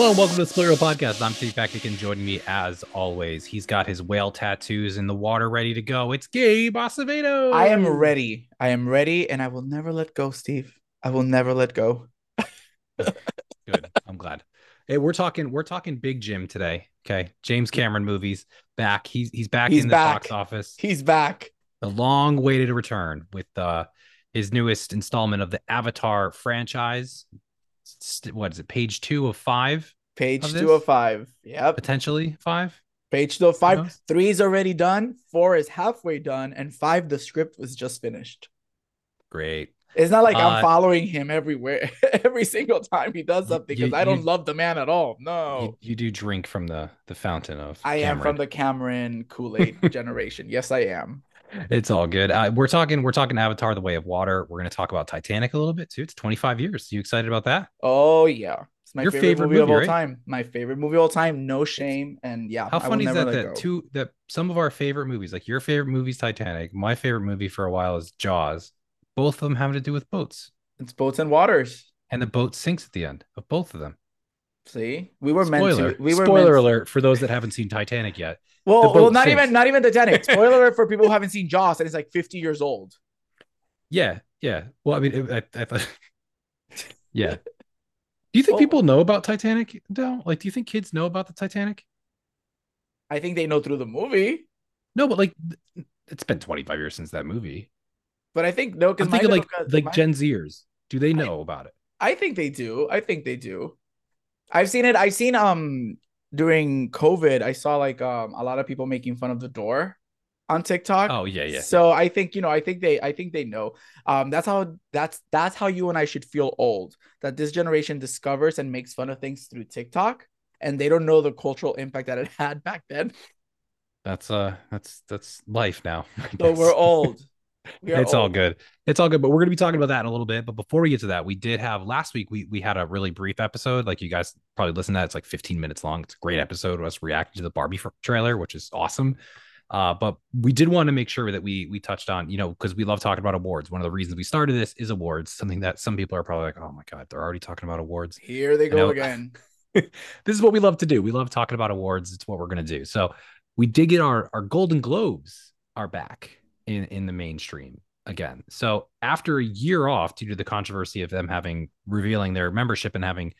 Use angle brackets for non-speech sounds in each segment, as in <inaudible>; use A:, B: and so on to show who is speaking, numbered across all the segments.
A: Hello and welcome to the Split Podcast. I'm Steve Patrick and joining me as always, he's got his whale tattoos in the water ready to go. It's Gabe Acevedo.
B: I am ready. I am ready, and I will never let go, Steve. I will never let go. <laughs>
A: Good. I'm glad. Hey, we're talking we're talking Big Jim today. Okay. James Cameron movies back. He's he's back
B: He's
A: in the
B: back.
A: box office.
B: He's back.
A: The long awaited return with uh his newest installment of the Avatar franchise. What is it? Page two of five,
B: Page
A: Of this?
B: 205. Yep.
A: potentially five.
B: Page 205.
A: knows?
B: Three is already done. Four is halfway done. And five, the script was just finished.
A: Great.
B: It's not like
A: Uh,
B: I'm following him everywhere, <laughs> every single time he does something because I don't
A: you-
B: love the man at all. No.
A: You, you do drink from the the fountain of.
B: I am from the Cameron Kool Aid <laughs> generation. Yes, I am.
A: It's all good. Uh, we're talking. We're talking Avatar: The Way of Water. We're going to talk about Titanic a little bit too. It's 25 years. You excited about that?
B: Oh, yeah. It's my
A: Your
B: favorite,
A: favorite
B: movie, of
A: movie,
B: all
A: right?
B: time. My favorite movie of all time. No shame. And yeah,
A: How
B: I
A: funny is that? That
B: go.
A: two that some of our favorite movies, like your favorite movie is Titanic. My favorite movie for a while is Jaws. Both of them having to do with boats,
B: It's boats and waters.
A: and the boat sinks at the end of both of them.
B: See, we were
A: Spoiler.
B: meant to. We were
A: Spoiler alert for those that haven't seen Titanic yet.
B: Well, well, not
A: sinks.
B: even not even Titanic. <laughs> Spoiler alert for people who haven't seen Jaws, and it's like 50 years old.
A: Yeah, yeah. Well, I mean, it- I, I thought. <laughs> yeah. Do you think
B: Well-
A: people know about Titanic? Dell? Like, do you think kids know about the Titanic?
B: I think they know through the movie,
A: No, but like, it's been 25 years since that movie.
B: but I think no, because I'm
A: thinking like like Gen Zers. Do they know about it?
B: I think they do. I think they do. I've seen it. I've seen um during COVID. I saw like um a lot of people making fun of the door on TikTok.
A: Oh yeah, yeah.
B: So I think you know. I think they. I think they know. Um, that's how. That's that's how you and I should feel old. That this generation discovers and makes fun of things through TikTok, and they don't know the cultural impact that it <laughs> had back then.
A: That's uh, that's that's life now.
B: So we're <laughs> old.
A: It's all good. It's all good. But we're gonna be talking about that in a little bit. But before we get to that, we did have last week. We we had a really brief episode. Like you guys probably listened to that. It's like 15 minutes long. It's a great episode. of Us reacting to the Barbie trailer, which is awesome. Uh, but we did want to make sure that we we touched on, you know, because we love talking about awards. One of the reasons we started this is awards, something that some people are probably like, oh my god, they're already talking about awards.
B: Here they go again. <laughs>
A: this is what we love to do. We love talking about awards. It's what we're gonna do. So we did get our our Golden Globes are back in in the mainstream again. So after a year off due to the controversy of them having revealing their membership and having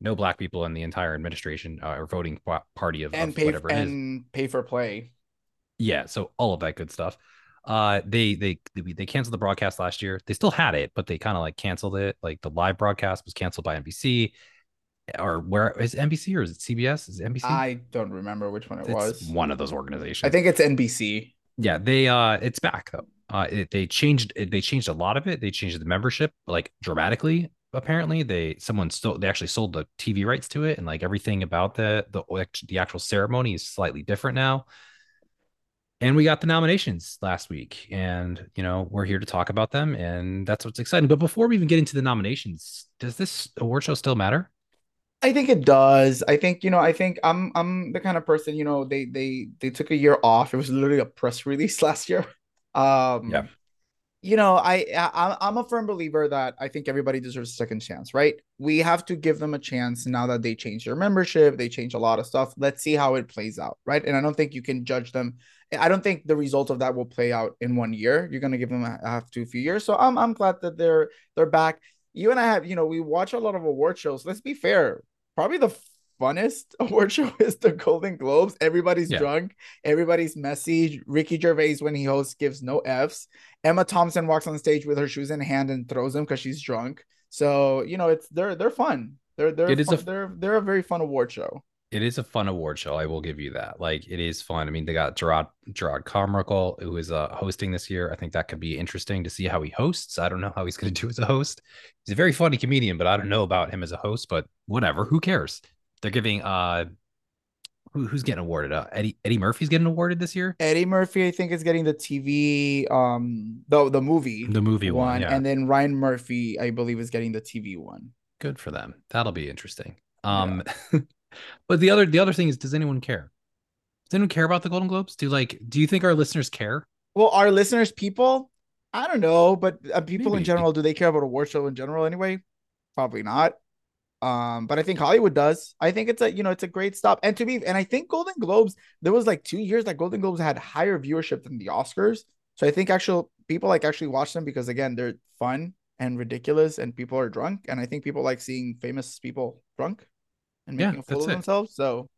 A: no black people in the entire administration uh, or voting pa- party of,
B: And
A: of
B: pay
A: whatever it is.
B: and pay for play.
A: Yeah, so all of that good stuff. Uh, they they they they canceled the broadcast last year. They still had it, but they kind of like canceled it. Like the live broadcast was canceled by NBC, or where is NBC or is it CBS? Is it NBC?
B: I don't remember which one it
A: it's
B: was.
A: one of those organizations.
B: I think it's NBC.
A: Yeah, they uh, it's back though. Uh, it, they changed it, they changed a lot of it. They changed the membership like dramatically. Apparently, they someone still they actually sold the TV rights to it, and like everything about the the the actual ceremony is slightly different now. And we got the nominations last week, and you know we're here to talk about them, and that's what's exciting. But before we even get into the nominations, does this award show still matter?
B: I think it does. I think, you know, I think I'm I'm the kind of person, you know, they they they took a year off. It was literally a press <laughs> release last year. Um
A: Yeah.
B: You know, I, I I'm a firm believer that I think everybody deserves a second chance, right? We have to give them a chance now that they changed their membership, they changed a lot of stuff. Let's see how it plays out, right? And I don't think you can judge them. I don't think the result of that will play out in one year. You're gonna give them a half to a few years. So I'm I'm glad that they're they're back. You and I have, you know, we watch a lot of award shows. Let's be fair probably the funnest <laughs> award show <laughs> is the Golden Globes. Everybody's
A: Yeah.
B: drunk, everybody's messy. Ricky Gervais, when he hosts, gives no F's. Emma Thompson walks on stage with her shoes in hand and throws them because she's drunk. So you know, it's they're they're fun. They're they're
A: It is a-
B: fun- they're they're a very fun award show.
A: It is a fun award show. I will give you that. Like it is fun. I mean, they got Jerrod Jerrod Carmichael who is uh, hosting this year. I think that could be interesting to see how he hosts. I don't know how he's going <laughs> to do as a host. He's a very funny comedian, but I don't know about him as a host. But whatever, who cares? They're giving uh, who, who's getting awarded? Uh, Eddie Eddie Murphy's getting awarded this year.
B: Eddie Murphy, I think, is getting the TV, um, the the movie
A: The movie one, yeah.
B: and then Ryan Murphy, I believe, is getting the TV one.
A: Good for them. That'll be interesting. Um, <laughs> but the other the other thing is, does anyone care? Does anyone care about the Golden Globes? Do like do you think our listeners care?
B: Well, our listeners, people, I don't know, but uh, people in general, do they care about a award show in general anyway? Probably not. Um, but I think Hollywood does. I think it's a you know it's a great stop. And to be and I think Golden Globes there was like two years that Golden Globes had higher viewership than the Oscars. So I think actual people like actually watch them because again they're fun and ridiculous and people are drunk and I think people like seeing famous people drunk and making
A: Yeah,
B: a fool of
A: it.
B: themselves. So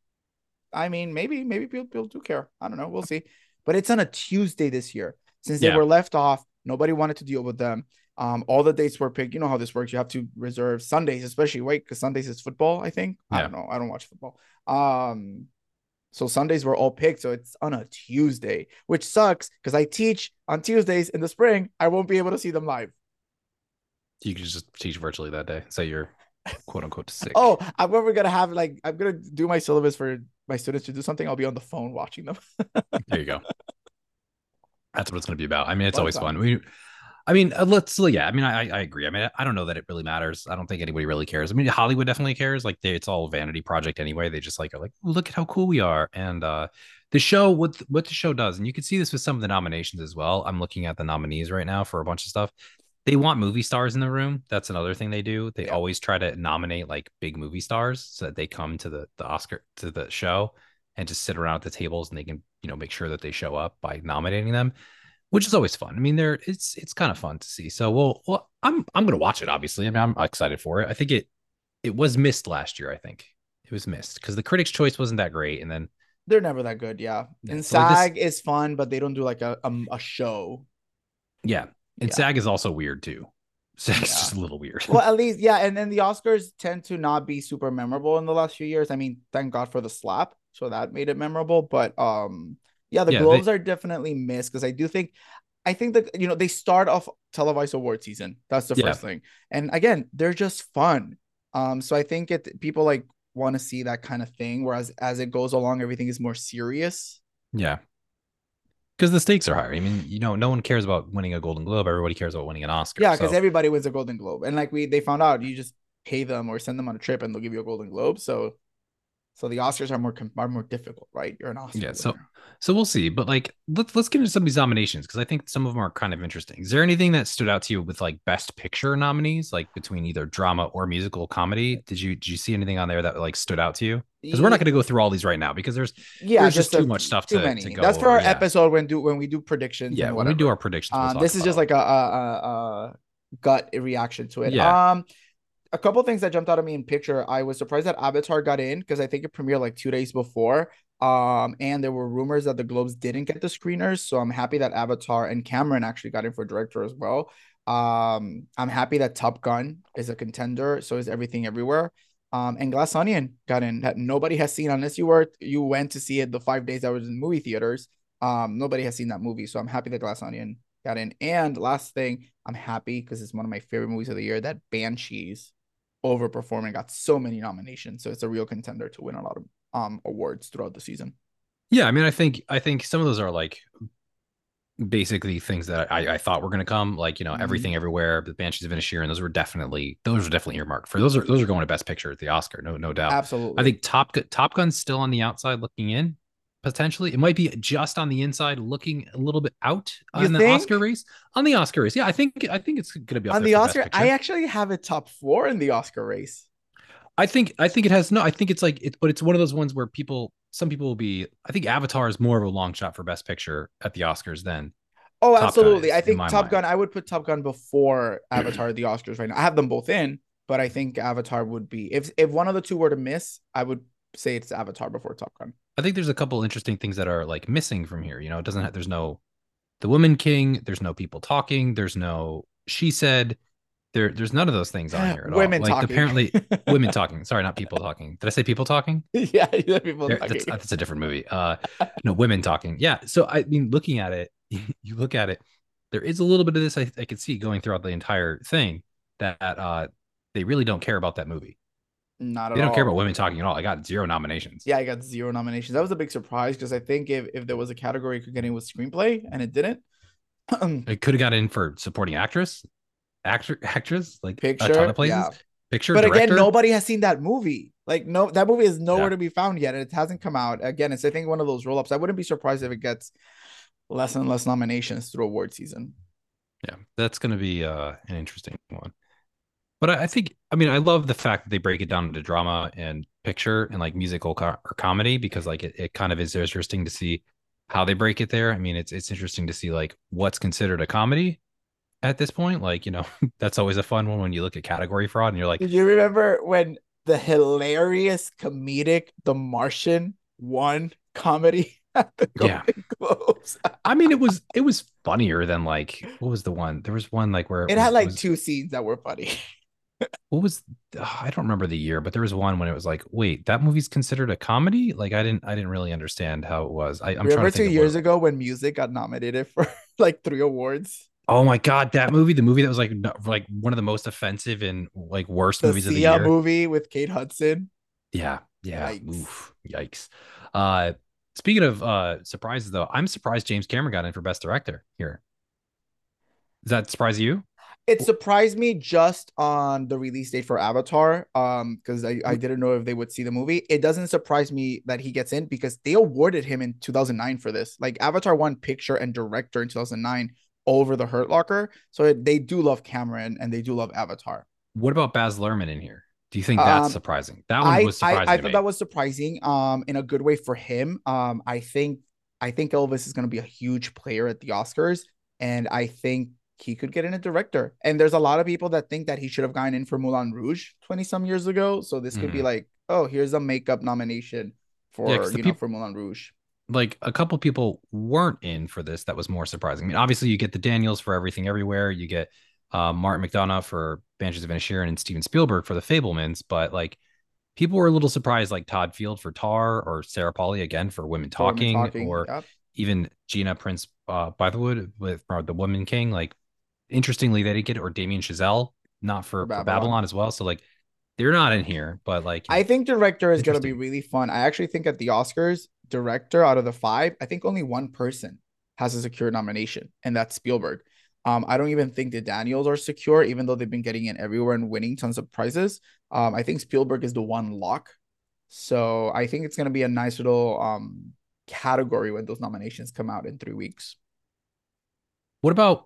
B: I mean maybe maybe people, people do care. I don't know. We'll see. But it's on a Tuesday this year since they
A: Yeah.
B: were left off. Nobody wanted to deal with them. Um, all the dates were picked. You know how this works. You have to reserve Sundays, especially wait, because Sundays is football. I think. I don't know. I don't watch football. Um, so Sundays were all picked. So it's on a Tuesday, which sucks because I teach on Tuesdays in the spring. I won't be able to see them live.
A: You can just teach virtually that day. Say you're quote unquote sick.
B: Oh, I'm never gonna have like I'm gonna do my syllabus for my students to do something. I'll be on the phone watching them. <laughs>
A: there you go. That's what it's to be about. I mean, it's always
B: time.
A: fun. We, I mean, uh, let's yeah. I mean, I I agree. I mean, I don't know that it really matters. I don't think anybody really cares. I mean, Hollywood definitely cares. Like, they, it's all vanity project anyway. They just like are like, look at how cool we are. And uh the show, what what the show does, and you can see this with some of the nominations as well. I'm looking at the nominees right now for a bunch of stuff. They want movie stars in the room. That's another thing they do. They
B: Yeah.
A: always try to nominate like big movie stars so that they come to the the Oscar to the show and just sit around at the tables and they can you know make sure that they show up by nominating them which is always fun i mean they're it's it's kind of fun to see so well, well i'm i'm gonna watch it obviously i mean i'm excited for it i think it it was missed last year i think it was missed because the critics choice wasn't that great and then
B: They're never that good. Yeah,
A: Yeah,
B: and
A: so like this-
B: SAG is fun, but they don't do like a a, a show.
A: yeah and
B: Yeah.
A: sag is also weird too <laughs> sag's
B: Yeah.
A: just a little weird
B: well, <laughs> at least, yeah. And then the Oscars tend to not be super memorable in the last few years. I mean, thank God for the slap. So that made it memorable. But um, yeah, the
A: Yeah, they-
B: are definitely missed because I do think I think that you know they start off televised award season. That's the first thing. And again, they're just fun. Um, so I think it people like want to see that kind of thing. Whereas as it goes along, everything is more serious.
A: yeah because the stakes are higher. I mean you know no one cares about winning a golden globe. Everybody cares about winning an oscar
B: Yeah, because
A: so-
B: everybody wins a Golden Globe, and like we they found out, you just pay them or send them on a trip, and they'll give you a Golden Globe. So, so the Oscars are more are more difficult, right? You're an Oscar.
A: Yeah, so-
B: winner.
A: So we'll see, but like let's let's get into some of these nominations because I think some of them are kind of interesting. Is there anything that stood out to you with like best picture nominees, like between either drama or musical comedy? Did you did you see anything on there that like stood out to you? Because we're not going to go through all these right now because there's
B: yeah,
A: there's just
B: a-
A: too much stuff
B: too
A: to-
B: many.
A: to go
B: That's for
A: over,
B: our
A: yeah.
B: episode when do when we do predictions.
A: yeah when we do our predictions. we'll
B: Um, this is just like a, a, a, a gut reaction to it.
A: Yeah.
B: Um, a couple things that jumped out at me in picture. I was surprised that Avatar got in because I think it premiered like two days before. Um, and there were rumors that the Globes didn't get the screeners, so I'm happy that Avatar and Cameron actually got in for director as well. Um, I'm happy that Top Gun is a contender. So is Everything Everywhere. Um, and Glass Onion got in that nobody has seen unless you were you went to see it the five days I was in movie theaters. Um, nobody has seen that movie, so I'm happy that Glass Onion got in. And last thing, I'm happy because it's one of my favorite movies of the year that Banshees overperforming got so many nominations, so it's a real contender to win a lot of um awards throughout the season.
A: Yeah, I mean, I think I think some of those are like basically things that I, I thought were going to come, like you know,
B: Mhm.
A: everything everywhere, the Banshees of Inisherin. Those were definitely those were definitely earmarked for those are those are going to Best Picture at the Oscar, no no doubt.
B: Absolutely,
A: I think Top Top Gun's still on the outside looking in. Potentially, it might be just on the inside, looking a little bit out
B: You
A: on the? Oscar race. On the Oscar race, yeah, I think I think it's going to be
B: on the Oscar, I actually have it top four in the Oscar race.
A: I think I think it has no. I think it's like it, but it's one of those ones where people, some people will be. I think Avatar is more of a long shot for Best Picture at the Oscars than
B: Oh,
A: Top
B: absolutely.
A: is,
B: I think Top
A: mind.
B: Gun. I would put Top Gun before Avatar at the Oscars right now. I have them both in, but I think Avatar would be if if one of the two were to miss, I would say it's Avatar before Top Gun.
A: I think there's a couple interesting things that are like missing from here. You know, it doesn't have, there's no the woman king, there's no people talking, there's no she said, there there's none of those things on here at
B: Women
A: all. Like
B: talking.
A: apparently <laughs> women talking. Sorry, not people talking. Did I say people talking? <laughs>
B: yeah, people
A: There-
B: talking.
A: that's, that's a different movie. Uh no, women talking. Yeah. So I mean looking at it, <laughs> you look at it, there is a little bit of this I, I could see going throughout the entire thing that uh they really don't care about that movie.
B: Not at all.
A: They don't
B: all.
A: care about women talking at all. I got zero nominations.
B: Yeah, I got zero nominations. That was a big surprise because I think if, if there was a category it could get in with screenplay and it didn't.
A: It could have got in for supporting actress, actor, <laughs> actress, like a
B: Picture,
A: ton of places.
B: yeah.
A: Picture,
B: but
A: director.
B: again, nobody has seen that movie. Like no, that movie is nowhere
A: Yeah.
B: to be found yet. It hasn't come out. Again, it's I think one of those roll ups. I wouldn't be surprised if it gets less and less nominations through award season.
A: Yeah, that's going to be uh, an interesting one. But I, I think, I mean, I love the fact that they break it down into drama and picture and like musical co- or comedy because like it, it kind of is interesting to see how they break it there. I mean, it's it's interesting to see like what's considered a comedy at this point. Like, you know, <laughs> that's always a fun one when you look at category fraud and you're like,
B: Did you remember when the hilarious comedic The Martian won comedy <laughs> at the
A: Yeah. I mean, it was it was funnier than like what was the one? There was one like where
B: It
A: was-
B: had like
A: was-
B: two scenes that were funny. <laughs>
A: what was ugh, I don't remember the year, but there was one when it was like, wait, that movie's considered a comedy? Like I didn't I didn't really understand how it was. I, I'm trying
B: remember two years ago when music got nominated for <laughs> like three awards?
A: Oh my god, that movie, the movie that was like no- like one of the most offensive and like worst
B: The
A: movies of the
B: Sia
A: year.
B: movie with Kate Hudson.
A: Yeah, yeah.
B: Yikes.
A: Oof, yikes. Uh speaking of uh surprises though, I'm surprised James Cameron got in for best director here. Does that surprise you?
B: It surprised me just on the release date for Avatar, um, because I, I didn't know if they would see the movie. It doesn't surprise me that he gets in because they awarded him in 2009 for this. Like Avatar won picture and director in 2009 over the Hurt Locker, so it, they do love Cameron and they do love Avatar.
A: What about Baz Luhrmann in here? Do you think that's
B: Um,
A: surprising? That one
B: I,
A: was surprising.
B: I
A: to
B: thought that was surprising, um, in a good way for him. Um, I think I think Elvis is going to be a huge player at the Oscars, and I think he could get in a director. And there's a lot of people that think that he should have gone in for Moulin Rouge 20 some years ago. So this could be
A: Mhm.
B: like, oh, here's a makeup nomination for
A: Yeah,
B: you know for Moulin Rouge.
A: like a couple people weren't in for this that was more surprising. I mean, obviously you get the Daniels for everything everywhere. You get uh, Martin McDonagh for Banshees of Inisherin and Steven Spielberg for The Fabelmans, but like people were a little surprised, like Todd Field for Tar or Sarah Polley again for Women
B: For Women
A: Talking,
B: Talking,
A: or
B: yep.
A: even Gina Prince uh, Bythewood with uh, The Woman King. Like interestingly, they didn't get it, or Damien Chazelle not for,
B: For
A: Babylon.
B: Babylon.
A: as well. So like they're not in here, but like
B: I think director is going to be really fun. I actually think at the Oscars, director out of the five, I think only one person has a secure nomination, and that's Spielberg. Um, I don't even think the Daniels are secure, even though they've been getting in everywhere and winning tons of prizes. Um, I think Spielberg is the one lock. So I think it's going to be a nice little um category when those nominations come out in three weeks.
A: What about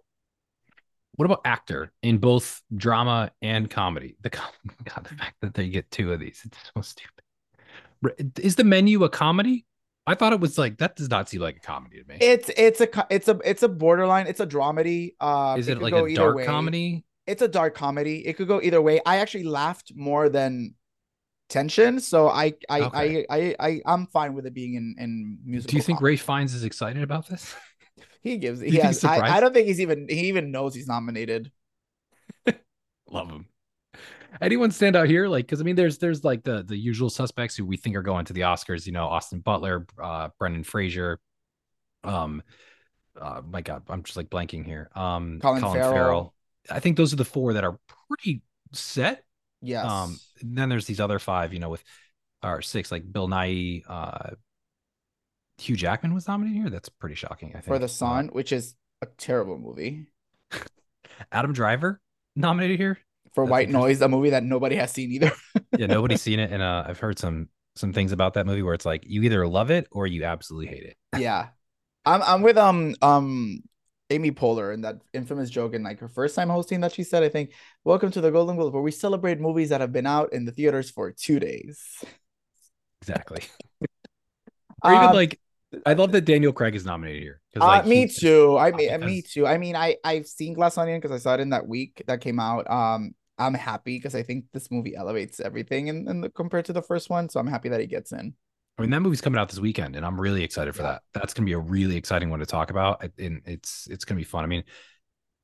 A: what about actor in both drama and comedy? The com- <laughs> God, the fact that they get two of these, it's so stupid. Is the menu a comedy? I thought it was like that does not seem like a comedy to me.
B: It's it's a it's a it's a borderline. It's a dramedy. Uh,
A: Is it,
B: could
A: like a dark
B: way.
A: comedy?
B: it's a dark comedy. It could go either way. I actually laughed more than tension, so I I
A: Okay.
B: I, I I I'm fine with it being in in musical.
A: Do you think
B: comedy.
A: Ralph Fiennes is excited about this? <laughs>
B: he gives? He has. I, I don't think he's even he even knows he's nominated. <laughs>
A: Love him. Anyone stand out here? Like, because I mean, there's there's like the the usual suspects who we think are going to the Oscars. You know, Austin Butler, uh, Brendan Fraser. Um, uh, my God, I'm just like blanking here. Um,
B: Colin Farrell.
A: I think those are the four that are pretty set.
B: Yes.
A: Um, then there's these other five. You know, with or six like Bill Nighy. Uh, Hugh Jackman was nominated here. That's pretty shocking. I think
B: for the
A: Uh,
B: Son, which is a terrible movie. <laughs>
A: Adam Driver nominated here.
B: For
A: That's
B: White. Noise, a movie that nobody has seen either. <laughs>
A: yeah, nobody's seen it, and uh, I've heard some some things about that movie where it's like you either love it or you absolutely hate it. <laughs>
B: yeah. I'm I'm with um um Amy Poehler and that infamous joke in like her first time hosting that she said, I think, welcome to the Golden Globe, where we celebrate movies that have been out in the theaters for two days.
A: Exactly. Or even
B: Um,
A: like, I love that Daniel Craig is nominated here. 'cause,
B: Uh, me too. I
A: uh,
B: mean, me
A: because-
B: too. I mean, I I've seen Glass Onion because I saw it in that week that came out. Um, I'm happy because I think this movie elevates everything in, in the compared to the first one. So I'm happy that he gets in.
A: I mean, that movie's coming out this weekend, and I'm really excited for
B: Yeah.
A: that. That's gonna be a really exciting one to talk about, and it's it's gonna be fun. I mean,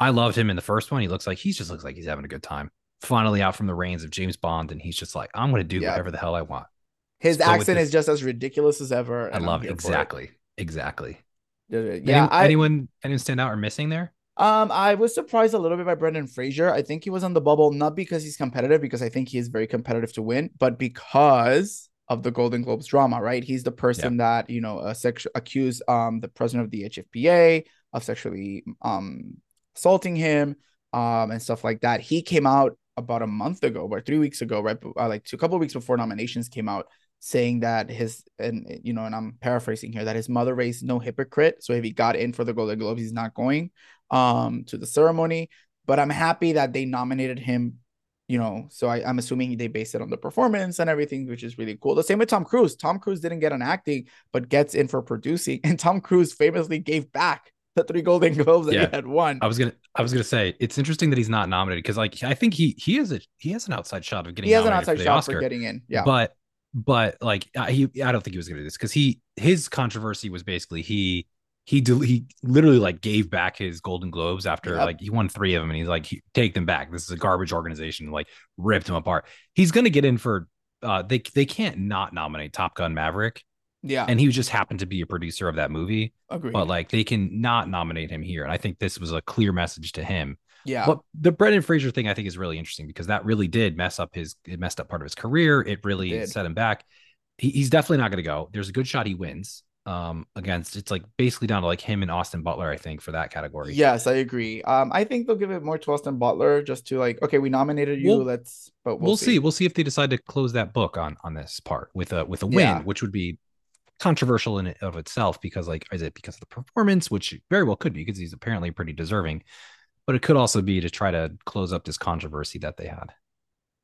A: I loved him in the first one. He looks like he just looks like he's having a good time. Finally out from the reins of James Bond, and he's just like, I'm gonna do
B: Yeah.
A: whatever the hell I want.
B: His
A: with
B: accent is just as ridiculous as ever.
A: I love it.
B: here for
A: Exactly. Exactly.
B: Yeah,
A: Any-
B: I,
A: anyone anyone stand out or missing there?
B: Um, I was surprised a little bit by Brendan Fraser. I think he was on the bubble not because he's competitive, because I think he is very competitive to win, but because of the Golden Globes drama, right? He's the person that you know, uh, sex accused um the president of the HFPA of sexually um assaulting him, um and stuff like that. He came out about a month ago, or three weeks ago, right? Uh, like two, a couple of weeks before nominations came out, saying that his and you know, and I'm paraphrasing here that his mother raised no hypocrite. So if he got in for the Golden Globes, he's not going um to the ceremony. But I'm happy that they nominated him you know, so I, I'm assuming they based it on the performance and everything, which is really cool. The same with Tom Cruise. Tom Cruise didn't get an acting, but gets in for producing, and Tom Cruise famously gave back the three Golden Globes that
A: Yeah.
B: he had won.
A: I was gonna I was gonna say it's interesting that he's not nominated because like I think he he has a he has an outside shot of getting
B: He has an outside
A: for the
B: shot
A: Oscar.
B: for getting in. Yeah,
A: But but like he I don't think he was gonna do this because he his controversy was basically he he del- he literally like gave back his Golden Globes after
B: Yep.
A: like he won three of them and he's like take them back. This is a garbage organization. Like ripped him apart. He's gonna get in for uh they they can't not nominate Top Gun Maverick
B: yeah,
A: and he just happened to be a producer of that movie
B: agreed.
A: but like they can not nominate him here and I think this was a clear message to him
B: yeah,
A: but the Brendan Fraser thing I think is really interesting because that really did mess up his it messed up part of his career. It really
B: did.
A: set him back. He, he's definitely not going to go. There's a good shot he wins um against it's like basically down to like him and Austin Butler I think for that category.
B: yes, I agree. Um, I think they'll give it more to Austin Butler just to like, okay, we nominated you.
A: We'll-
B: let's, but
A: We'll,
B: we'll,
A: see. We'll see if they decide to close that book on on this part with a with a win,
B: Yeah.
A: which would be controversial in it of itself because like is it because of the performance, which very well could be because he's apparently pretty deserving, but it could also be to try to close up this controversy that they had.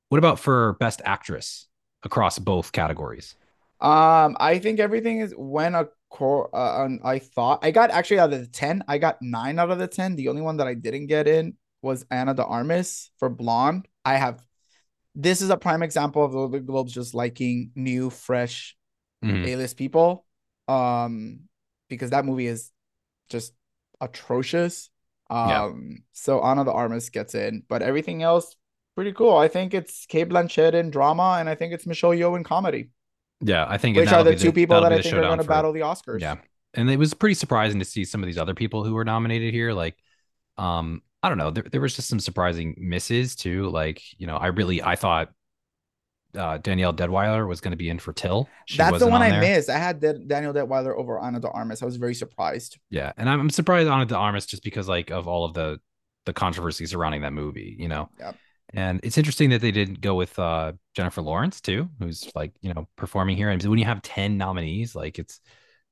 A: What about for best actress across both categories?
B: Um, I think everything is when a core. Uh, I thought I got actually out of the ten, I got nine out of the ten. The only one that I didn't get in was Ana de Armas for Blonde. I have. This is a prime example of the Golden Globes just liking new, fresh
A: Mhm.
B: A-list people. Um, because that movie is just atrocious.
A: Yeah.
B: Um, so Ana de Armas gets in, but everything else pretty cool. I think it's Cate Blanchett in drama, and I think it's Michelle Yeoh in comedy,
A: Yeah, I think
B: which are the two people
A: that'll
B: that I think are going to battle the Oscars.
A: Yeah. And it was pretty surprising to see some of these other people who were nominated here. Like, um, I don't know. There, there was just some surprising misses too. Like, you know, I really I thought uh Danielle Deadwyler was going to be in for Till. She
B: That's the one
A: on
B: I
A: there.
B: missed. I had Da- Danielle Deadwyler over Ana de Armas. I was very surprised.
A: Yeah, and I'm, I'm surprised on the Armas just because like of all of the the controversy surrounding that movie, you know.
B: Yep.
A: And it's interesting that they didn't go with uh Jennifer Lawrence too, who's like you know performing here. And when you have ten nominees, like it's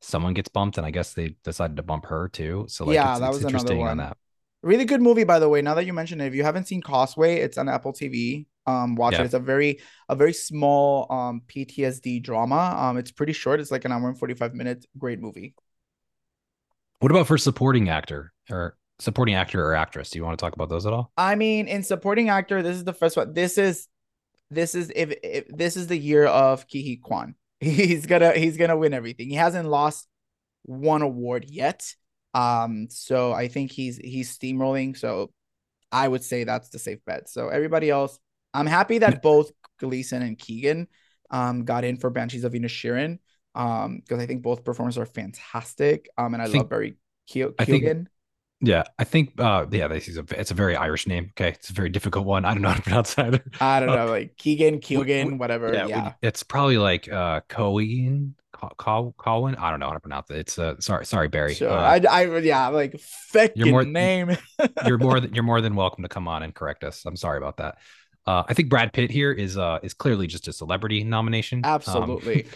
A: someone gets bumped, and I guess they decided to bump her too. So like,
B: Yeah,
A: it's,
B: that
A: it's
B: was another
A: interesting
B: one.
A: on that.
B: Really good movie, by the way. Now that you mention it, if you haven't seen Causeway, it's on Apple TV. Um, watch
A: Yeah.
B: it. It's a very a very small um PTSD drama. Um, it's pretty short. It's like an hour and forty five minutes. Great movie.
A: What about for supporting actor or supporting actor or actress? Do you want to talk about those at all?
B: I mean, in supporting actor, this is the first one. This is this is if, if this is the year of Ke Huy Quan. <laughs> He's gonna he's gonna win everything. He hasn't lost one award yet. Um, so I think he's he's steamrolling. So I would say that's the safe bet. So everybody else, I'm happy that both Gleeson and Keegan um got in for Banshees of Inisherin. Um, because I think both performers are fantastic. Um, and I,
A: I think-
B: love Barry.
A: I think- Yeah, I think uh yeah, this is a it's a very Irish name. Okay, it's a very difficult one. I don't know how to <laughs> pronounce that.
B: I don't
A: Uh,
B: know, like Keegan, Keegan, whatever.
A: yeah,
B: Yeah.
A: it's probably like uh Cohen, Co- Colwyn. I don't know how to pronounce it. It's uh sorry, sorry, Barry.
B: Sure.
A: Uh,
B: I, I, yeah, like fucking
A: more-
B: name.
A: you're more <laughs> than you're more than welcome to come on and correct us. I'm sorry about that. Uh, I think Brad Pitt here is uh is clearly just a celebrity nomination. Um,
B: Absolutely.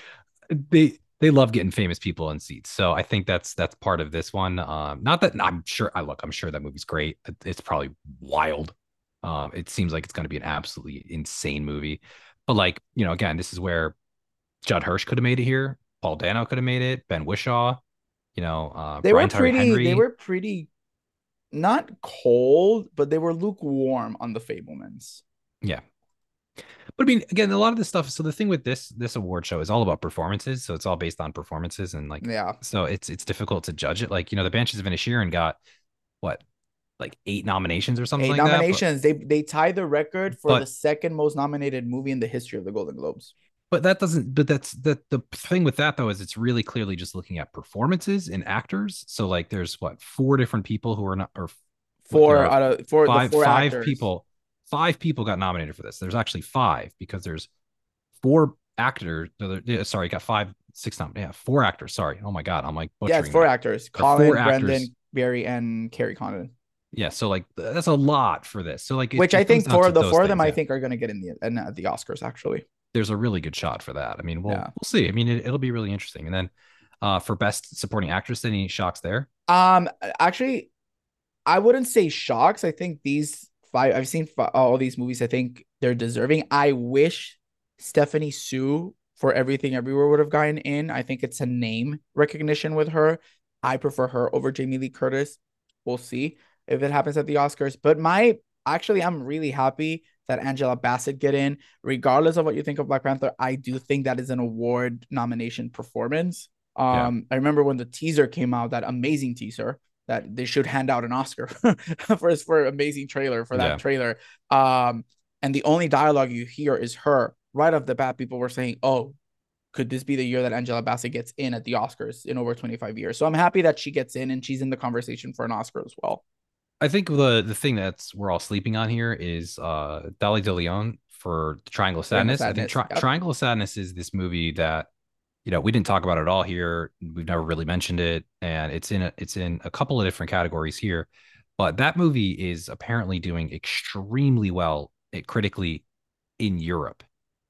B: <laughs>
A: they they love getting famous people in seats, so I think that's that's part of this one. Um, not that I'm sure. I look, I'm sure that movie's great. It's probably wild. Um, it seems like it's going to be an absolutely insane movie. But like you know, again, this is where Judd Hirsch could have made it here. Paul Dano could have made it. Ben Whishaw. You know, uh,
B: they
A: Brian
B: were pretty.
A: Henry.
B: They were pretty, not cold, but they were lukewarm on the Fabelmans.
A: Yeah. But I mean, again, a lot of this stuff. So the thing with this this award show is all about performances. So it's all based on performances and like
B: Yeah,
A: so it's it's difficult to judge it. Like, you know, the Banshees of Inisherin got what, like eight nominations or something
B: eight
A: like
B: nominations. They they tie the record for
A: But-
B: the second most nominated movie in the history of the Golden Globes.
A: But that doesn't but that's that the thing with that though is it's really clearly just looking at performances and actors. So like there's what, four different people who are not or
B: Four out of four,
A: five
B: the four
A: five
B: actors.
A: people five people got nominated for this there's actually five because there's four actors no, there- sorry got five six nom- yeah four actors sorry oh my god i'm like
B: Yeah, it's four actors: Colin,
A: four
B: Brendan,
A: actors.
B: Barry, and Kerry Condon.
A: yeah so like that's a lot for this so like
B: Which
A: it
B: I think four
A: to
B: the four of them
A: things,
B: I think are going to get in the in, uh, the Oscars. Actually,
A: there's a really good shot for that i mean we'll
B: Yeah.
A: we'll see i mean it, it'll be really interesting and then uh for best supporting actress any shocks there
B: um, actually, I wouldn't say shocks. I think these five. I've seen five, all these movies. I think they're deserving. I wish Stephanie Hsu for everything everywhere would have gotten in. I think it's a name recognition with her. I prefer her over Jamie Lee Curtis. We'll see if it happens at the Oscars. But my actually, I'm really happy that Angela Bassett get in. Regardless of what you think of Black Panther, I do think that is an award nomination performance. Um, yeah. I remember when the teaser came out, that amazing teaser that they should hand out an Oscar <laughs> for for amazing trailer for that yeah. trailer. Um, and the only dialogue you hear is her. Right off the bat, people were saying, "Oh, could this be the year that Angela Bassett gets in at the Oscars in over 25 years?" So I'm happy that she gets in and she's in the conversation for an Oscar as well.
A: I think the the thing that's we're all sleeping on here is uh Dolly De Leon for Triangle of Sadness. Sadness. I think Tri- yep. Triangle of Sadness is this movie that you know we didn't talk about it all here. We've never really mentioned it and it's in a, it's in a couple of different categories here. But that movie is apparently doing extremely well it critically in Europe.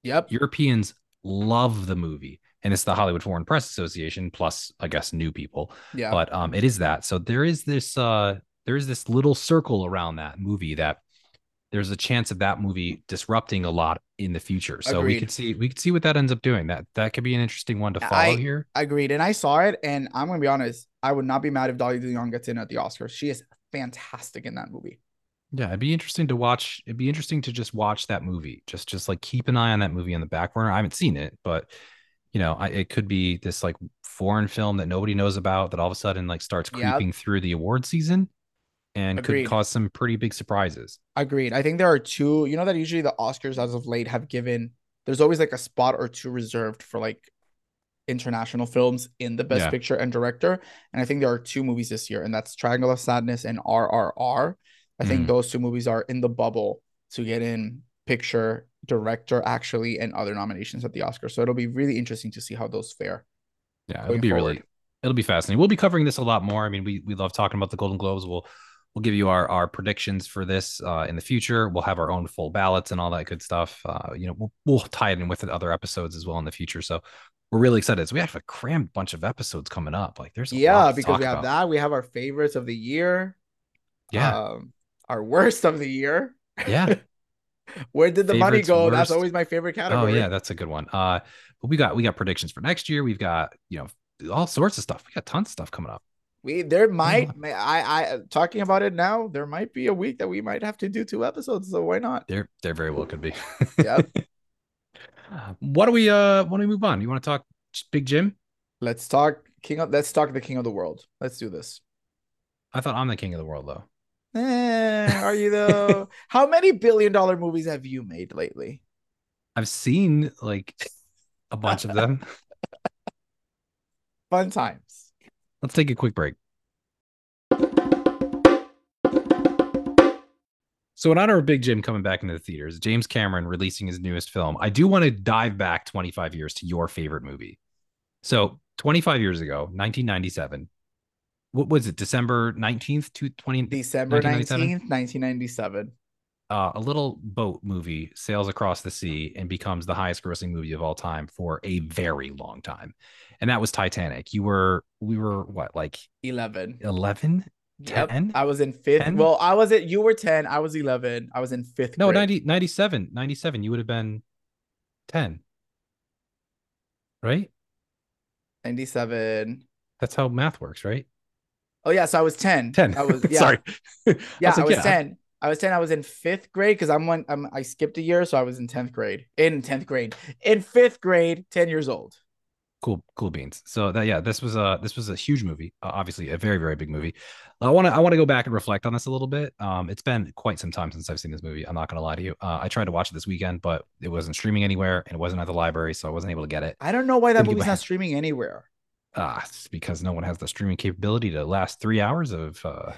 B: Yep.
A: Europeans love the movie and it's the Hollywood Foreign Press Association plus I guess new people. Yeah. But um it is that. So there is this uh there is this little circle around that movie that there's a chance of that movie disrupting a lot in the future. So agreed. we could see we could see what that ends up doing. That that could be an interesting one to follow here.
B: I,
A: here.
B: Agreed. And I saw it, and I'm gonna be honest, I would not be mad if Dolly Leon gets in at the Oscars. She is fantastic in that movie.
A: Yeah, it'd be interesting to watch. It'd be interesting to just watch that movie. Just just like keep an eye on that movie in the back burner. I haven't seen it, but you know, I, it could be this like foreign film that nobody knows about that all of a sudden like starts creeping through the award season and Agreed. could cause some pretty big surprises.
B: Agreed. I think there are two, you know, that usually the Oscars as of late have given, there's always like a spot or two reserved for like international films in the best yeah. picture and director. And I think there are two movies this year, and that's Triangle of Sadness and RRR. I mm. think those two movies are in the bubble to get in picture, director, actually, and other nominations at the Oscars. So it'll be really interesting to see how those fare.
A: Yeah, it'll be forward. really it'll be fascinating. We'll be covering this a lot more. I mean, we we love talking about the Golden Globes. We'll we'll give you our our predictions for this uh, in the future. We'll have our own full ballots and all that good stuff. Uh, you know, we'll we'll tie it in with other episodes as well in the future. So we're really excited. So we have a crammed bunch of episodes coming up. Like there's
B: yeah, because we have about. that. We have our favorites of the year.
A: Yeah. Um,
B: our worst of the year.
A: Yeah. <laughs>
B: Where did the Favorites, money go? Worst. That's always my favorite oh, category.
A: Oh yeah, that's a good one. Uh, but we got we got predictions for next year. We've got you know all sorts of stuff. We got tons of stuff coming up.
B: We there might I I talking about it now. There might be a week that we might have to do two episodes. So why not?
A: There there very well could be. yeah. <laughs> what do we uh? Want we move on? You want to talk Big Jim?
B: Let's talk King of. Let's talk the King of the World. Let's do this.
A: I thought I'm the King of the World though.
B: Eh, are you though? <laughs> How many billion dollar movies have you made lately?
A: I've seen like a bunch of them. <laughs>
B: Fun times.
A: Let's take a quick break. So, in honor of Big Jim coming back into the theaters, James Cameron releasing his newest film, I do want to dive back 25 years to your favorite movie. So, 25 years ago, 1997, what was it? December 19th to 20
B: December 19th, 1997.
A: Uh, a little boat movie sails across the sea and becomes the highest grossing movie of all time for a very long time and that was Titanic. You were we were what like
B: 11
A: 11
B: Yep. 10? I was in fifth. 10? Well, I was at you were 10. I was 11. I was in fifth.
A: No, 90, 97. 97. You would have been 10. Right?
B: 97.
A: That's how math works, right?
B: Oh, yeah. So I was 10.
A: 10.
B: I was, <laughs> yeah.
A: Sorry.
B: yeah, <laughs> I was, like, I was yeah. 10. I was 10. I was in fifth grade because I'm one. I'm, I skipped a year. So I was in 10th grade. In 10th grade. In fifth grade, 10 years old
A: cool cool beans so that yeah this was a this was a huge movie uh, obviously a very very big movie i want to i want to go back and reflect on this a little bit um it's been quite some time since i've seen this movie i'm not gonna lie to you uh, i tried to watch it this weekend but it wasn't streaming anywhere and it wasn't at the library so i wasn't able to get it
B: i don't know why that movie's not streaming anywhere
A: ah uh, it's because no one has the streaming capability to last three hours of uh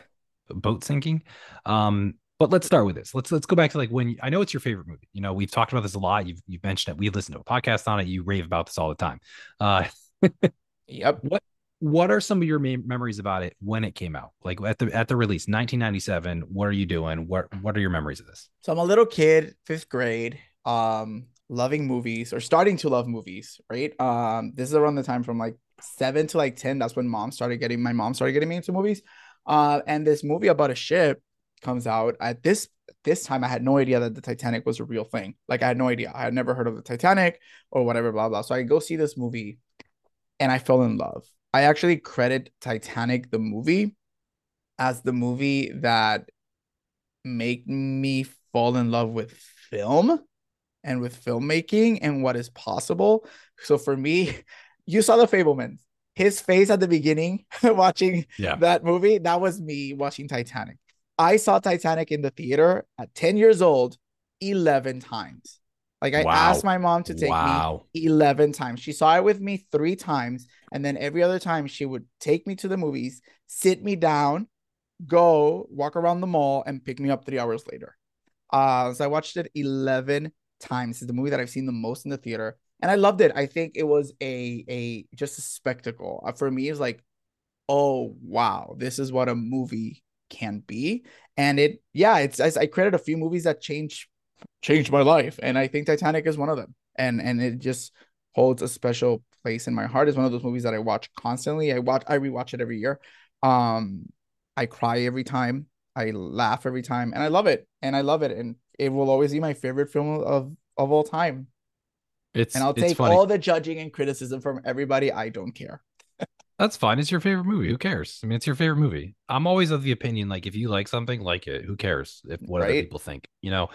A: boat sinking um but let's start with this. Let's let's go back to like when I know it's your favorite movie. You know, we've talked about this a lot. You've you've mentioned it. We listened to a podcast on it. You rave about this all the time. Uh,
B: yep.
A: What what are some of your main memories about it when it came out? Like at the at the release, 1997. What are you doing? What what are your memories of this?
B: So I'm a little kid, fifth grade, um, loving movies or starting to love movies. Right. Um, this is around the time from like seven to like ten. That's when mom started getting my mom started getting me into movies. Uh, and this movie about a ship comes out at this this time I had no idea that the Titanic was a real thing. Like I had no idea. I had never heard of the Titanic or whatever, blah blah. So I go see this movie, and I fell in love. I actually credit Titanic the movie as the movie that make me fall in love with film and with filmmaking and what is possible. So for me, <laughs> you saw the Fabelmans. His face at the beginning <laughs> watching
A: Yeah.
B: that movie, that was me watching Titanic. I saw Titanic in the theater at 10 years old 11 times. Like I
A: Wow.
B: asked my mom to take me 11 times. She saw it with me three times. And then every other time she would take me to the movies, sit me down, go walk around the mall, and pick me up three hours later. Uh, so I watched it 11 times. It's the movie that I've seen the most in the theater. And I loved it. I think it was a a just a spectacle. Uh, for me, it's like, oh wow, this is what a movie can be. And it, yeah, it's I, I credit a few movies that change changed my life, and I think Titanic is one of them. And and it just holds a special place in my heart. It's one of those movies that I watch constantly. I watch, I rewatch it every year. Um, I cry every time. I laugh every time, and I love it. And I love it, and it will always be my favorite film of of all time.
A: It's
B: And I'll take all the judging and criticism from everybody. I don't care.
A: That's fine. It's your favorite movie. Who cares? I mean, it's your favorite movie. I'm always of the opinion like if you like something, like it. Who cares if what other people think? You know,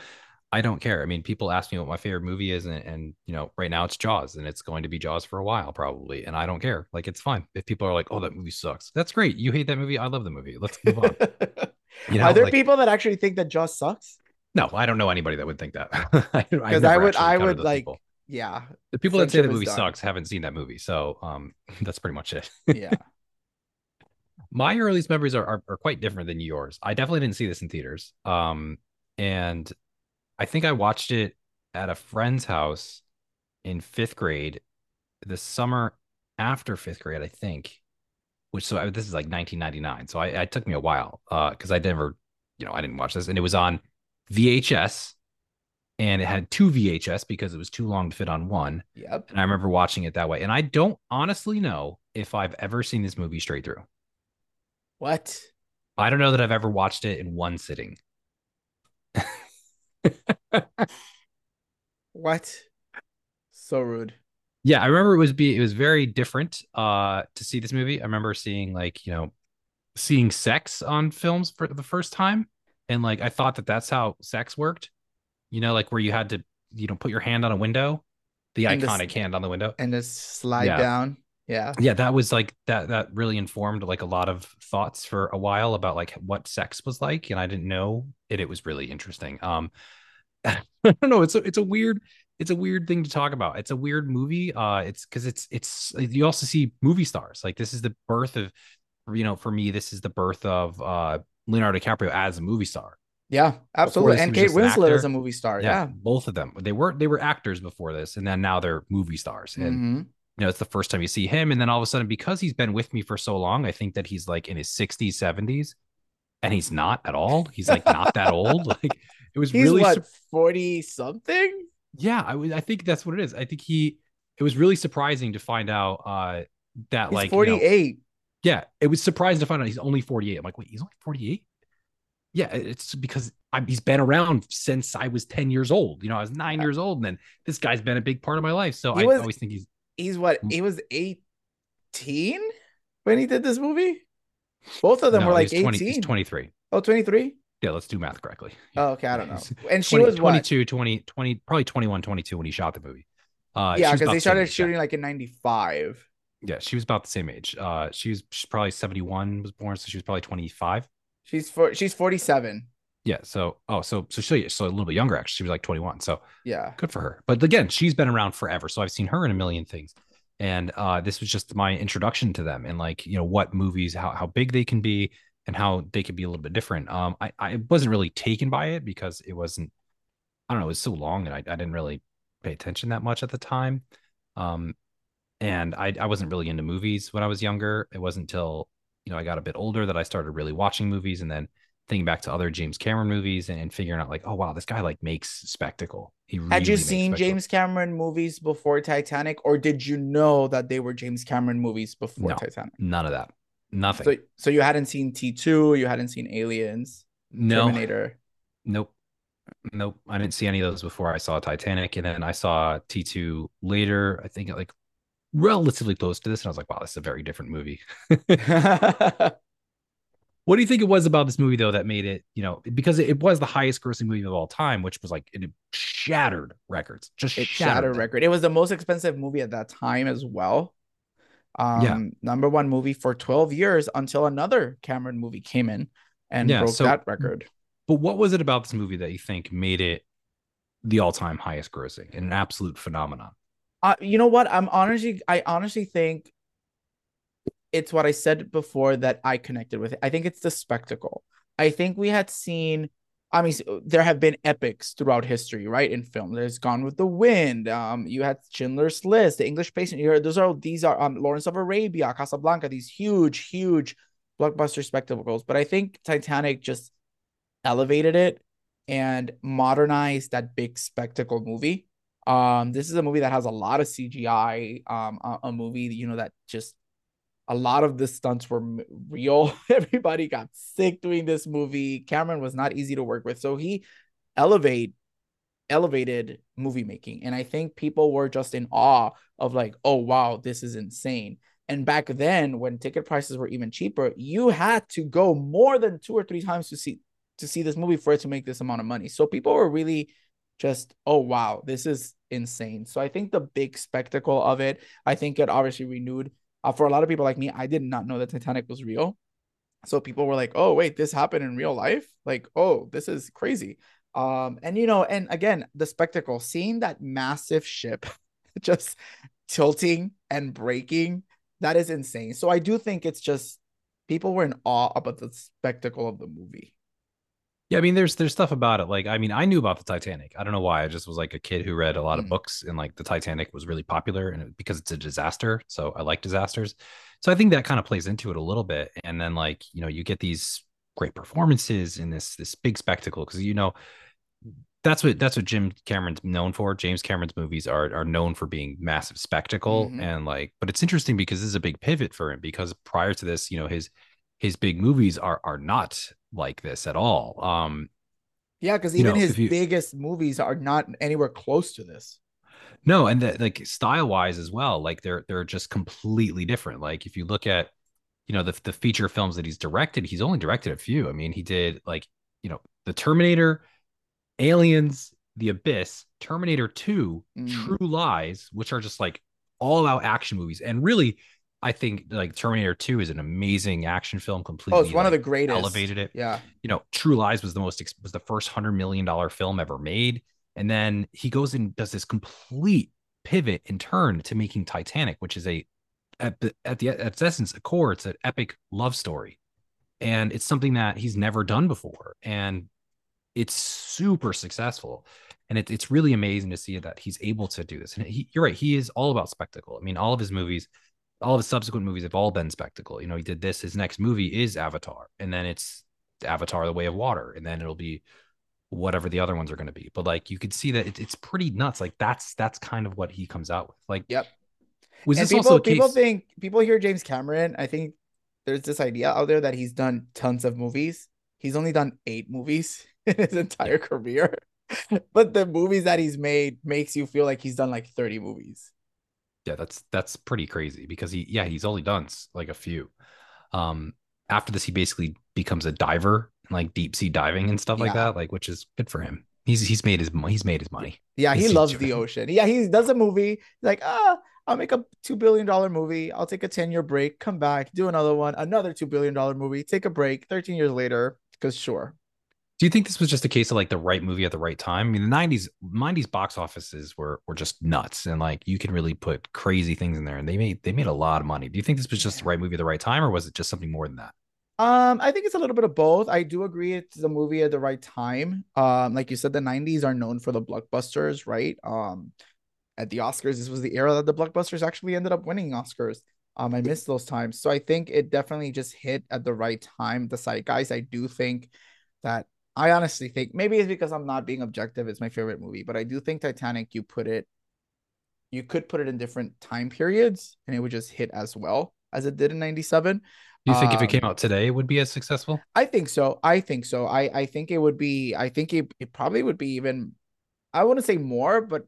A: I don't care. I mean, people ask me what my favorite movie is, and, and you know, right now it's Jaws, and it's going to be Jaws for a while probably, and I don't care. Like it's fine if people are like, "Oh, that movie sucks." That's great. You hate that movie. I love the movie. Let's move on. <laughs> You know,
B: Are there
A: like,
B: people that actually think that Jaws sucks?
A: no, I don't know anybody that would think that. <laughs> Because
B: Because I would, I would like, yeah,
A: the people that say the movie sucks haven't seen that movie, so um, <laughs> that's pretty much it.
B: yeah. <laughs>
A: my earliest memories are, are are quite different than yours. I definitely didn't see this in theaters. Um, and I think I watched it at a friend's house in fifth grade, the summer after fifth grade, I think. Which so I, this is like 1999, so I it took me a while uh because I never, you know, I didn't watch this, and it was on VHS, and it had two VHS because it was too long to fit on one.
B: Yep.
A: And I remember watching it that way, and I don't honestly know if I've ever seen this movie straight through.
B: What?
A: I don't know that I've ever watched it in one sitting. <laughs>
B: What? So rude.
A: Yeah, I remember it was be it was very different uh to see this movie. I remember seeing like, you know, seeing sex on films for the first time and like I thought that that's how sex worked. You know, like where you had to you know put your hand on a window, the
B: And
A: iconic hand on the window.
B: And just slide
A: Yeah.
B: down. Yeah.
A: Yeah, that was like that that really informed like a lot of thoughts for a while about like what sex was like and I didn't know it it was really interesting. Um <laughs> I don't know, it's a, it's a weird it's a weird thing to talk about. It's a weird movie. Uh it's cuz it's it's you also see movie stars. Like this is the birth of you know, for me this is the birth of uh Leonardo DiCaprio as a movie star.
B: Yeah, absolutely. And Kate
A: an
B: Winslet is a movie star.
A: Yeah,
B: Yeah.
A: both of them. They were they were actors before this and then now they're movie stars. And
B: Mhm.
A: you know, it's the first time you see him. And then all of a sudden, because he's been with me for so long, I think that he's like in his 60s, 70s, and he's not at all. He's like not that old. <laughs> Like it was
B: He's
A: really,
B: 40 something?
A: yeah, I would, I think that's what it is. I think he, it was really surprising to find out uh, that
B: He's
A: like, you know,
B: 48.
A: yeah, it was surprising to find out he's only 48. I'm like, wait, he's only 48? Yeah, it's because I'm, he's been around since I was 10 years old. You know, I was nine years old, and then this guy's been a big part of my life. So
B: He
A: I
B: was-
A: always think he's
B: He's what?
A: Mm.
B: He was 18 when he did this movie? Both of them
A: no,
B: were like
A: he's 20,
B: 18.
A: he's 23.
B: Oh, 23?
A: Yeah, let's do math correctly.
B: Oh, okay. I don't know. <laughs> And she
A: 20,
B: was what?
A: 22, 20, 20, probably 21, 22 when he shot the movie. Uh,
B: yeah, because they started shooting like in 95.
A: Yeah, she was about the same age. Uh, she was she's probably 71 was born, so she was probably 25.
B: She's for she's 47.
A: Yeah, so oh, so so she so a little bit younger actually. She was like 21. So
B: Yeah.
A: good for her. But again, she's been around forever, so I've seen her in a million things. And uh, this was just my introduction to them and like you know what movies, how how big they can be, and how they could be a little bit different. Um, I I wasn't really taken by it because it wasn't. I don't know. It was so long, and I, I didn't really pay attention that much at the time. Um, and I I wasn't really into movies when I was younger. It wasn't until you know I got a bit older that I started really watching movies, and then thinking back to other James Cameron movies and, and figuring out like, oh wow, this guy like makes spectacle. He really
B: Had you seen
A: spectacle.
B: James Cameron movies before Titanic, or did you know that they were James Cameron movies before
A: No.
B: Titanic?
A: None of that. Nothing.
B: So, so you hadn't seen T2, you hadn't seen Aliens,
A: no.
B: Terminator.
A: Nope. Nope, I didn't see any of those before I saw Titanic, and then I saw T2 later. I think like relatively close to this, and I was like, wow, this is a very different movie. <laughs> <laughs> what do you think it was about this movie though that made it, you know, because it was the highest grossing movie of all time, which was like it shattered records, just
B: it
A: shattered,
B: shattered record. It was the most expensive movie at that time as well. Um,
A: Yeah.
B: number one movie for 12 years until another Cameron movie came in and
A: Yeah,
B: broke
A: so-
B: that record.
A: But what was it about this movie that you think made it the all-time highest grossing and an absolute phenomenon?
B: You know what? I'm honestly, I honestly think it's what I said before that I connected with it. I think it's the spectacle. I think we had seen, I mean, there have been epics throughout history, right? In film, there's Gone with the Wind. Um, you had Schindler's List, The English Patient. You heard those are these are um Lawrence of Arabia, Casablanca. These huge, huge blockbuster spectacles. But I think Titanic just elevated it and modernized that big spectacle movie. Um, this is a movie that has a lot of CGI. Um, a, a movie you know that just a lot of the stunts were real. <laughs> Everybody got sick doing this movie. Cameron was not easy to work with, so he elevate elevated movie making, and I think people were just in awe of like, oh wow, this is insane. And back then, when ticket prices were even cheaper, you had to go more than two or three times to see to see this movie for it to make this amount of money. So people were really just, oh wow, this is insane. So I think the big spectacle of it, I think it obviously renewed. Uh, for a lot of people like me, I did not know that Titanic was real. So people were like, oh wait, this happened in real life? Like, oh, this is crazy. Um, and you know, and again, the spectacle, seeing that massive ship <laughs> just tilting and breaking, that is insane. So I do think it's just people were in awe about the spectacle of the movie.
A: Yeah, I mean, there's there's stuff about it. Like, I mean, I knew about the Titanic. I don't know why. I just was like a kid who read a lot of
B: Mm.
A: books, and like the Titanic was really popular, and because it's a disaster. So I like disasters. So I think that kind of plays into it a little bit. And then like you know, you get these great performances in this this big spectacle because you know that's what that's what Jim Cameron's known for. James Cameron's movies are are known for being massive spectacle
B: Mhm.
A: and like. But it's interesting because this is a big pivot for him because prior to this, you know, his his big movies are are not like this at all. Um,
B: Yeah, because even
A: know,
B: his
A: you-
B: biggest movies are not anywhere close to this.
A: No, and that like style wise as well, like they're they're just completely different. Like if you look at, you know, the the feature films that he's directed, he's only directed a few. I mean, he did like, you know, The Terminator, Aliens, The Abyss, Terminator 2,
B: Mm.
A: True Lies, which are just like all out action movies. And really, I think like Terminator 2 is an amazing action film, completely
B: Oh, it's one of the
A: like,
B: greatest.
A: elevated it
B: Yeah.
A: you know, True Lies was the most was the first hundred million dollar film ever made, and then he goes and does this complete pivot and turn to making Titanic, which is a at the at the at its essence, a core, it's an epic love story, and it's something that he's never done before, and it's super successful, and it, it's really amazing to see that he's able to do this. And he, you're right, he is all about spectacle. I mean, all of his movies all of his subsequent movies have all been spectacle. You know, he did this. His next movie is Avatar, and then it's Avatar: The Way of Water, and then it'll be whatever the other ones are going to be. But like, you could see that it, it's pretty nuts. Like that's that's kind of what he comes out with. Like,
B: Yep.
A: was
B: and
A: this
B: people
A: also a
B: people
A: case?
B: think people hear James Cameron. I think there's this idea out there that he's done tons of movies. He's only done eight movies <laughs> in his entire career. <laughs> but the movies that he's made makes you feel like he's done like 30 movies.
A: Yeah, that's that's pretty crazy because he yeah he's only done like a few. Um, after this, he basically becomes a diver, like deep sea diving and stuff like that. Like, which is good for him. He's he's made his he's made his money.
B: Yeah, he
A: He's
B: loves the ocean. Yeah, he does a movie. Like, ah, I'll make a two billion dollar movie. I'll take a 10 year break, come back, do another one, another two billion dollar movie, take a break, 13 years later. Because sure.
A: Do you think this was just a case of like the right movie at the right time? I mean, the '90s, '90s box offices were were just nuts, and like you can really put crazy things in there, and they made they made a lot of money. Do you think this was just the right movie at the right time, or was it just something more than that?
B: Um, I think it's a little bit of both. I do agree it's the movie at the right time. Um, like you said, the 90s are known for the blockbusters, right? Um, at the Oscars, this was the era that the blockbusters actually ended up winning Oscars. Um, I missed those times. So I think it definitely just hit at the right time. The zeitgeist, I do think that I honestly think maybe it's because I'm not being objective, it's my favorite movie, but I do think Titanic, you put it, you could put it in different time periods and it would just hit as well as it did in 97.
A: Do you think if it came
B: Um,
A: out today, it would be as successful?
B: I think so. I think so. I I think it would be. I think it, it probably would be even. I wouldn't say more, but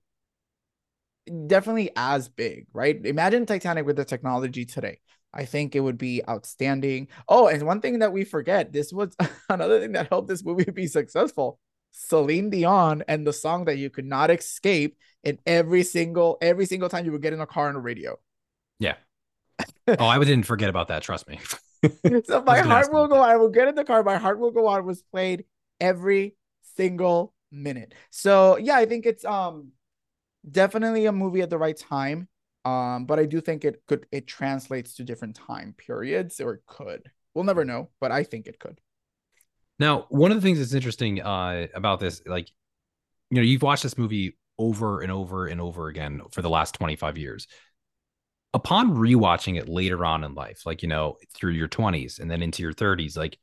B: definitely as big, right? Imagine Titanic with the technology today. I think it would be outstanding. Oh, and one thing that we forget, this was <laughs> another thing that helped this movie <laughs> be successful. Celine Dion and the song that you could not escape in every single every single time you would get in a car on a radio.
A: Yeah. <laughs> Oh, I didn't forget about that. Trust me.
B: so my heart will go
A: that.
B: I will get in the car. My heart will go on was played every single minute. So yeah, I think it's um definitely a movie at the right time. Um, but I do think it could it translates to different time periods, or it could. We'll never know, but I think it could.
A: Now, one of the things that's interesting uh, about this, like, you know, you've watched this movie over and over and over again for the last 25 years. Upon rewatching it later on in life, like, you know, through your 20s and then into your 30s, like,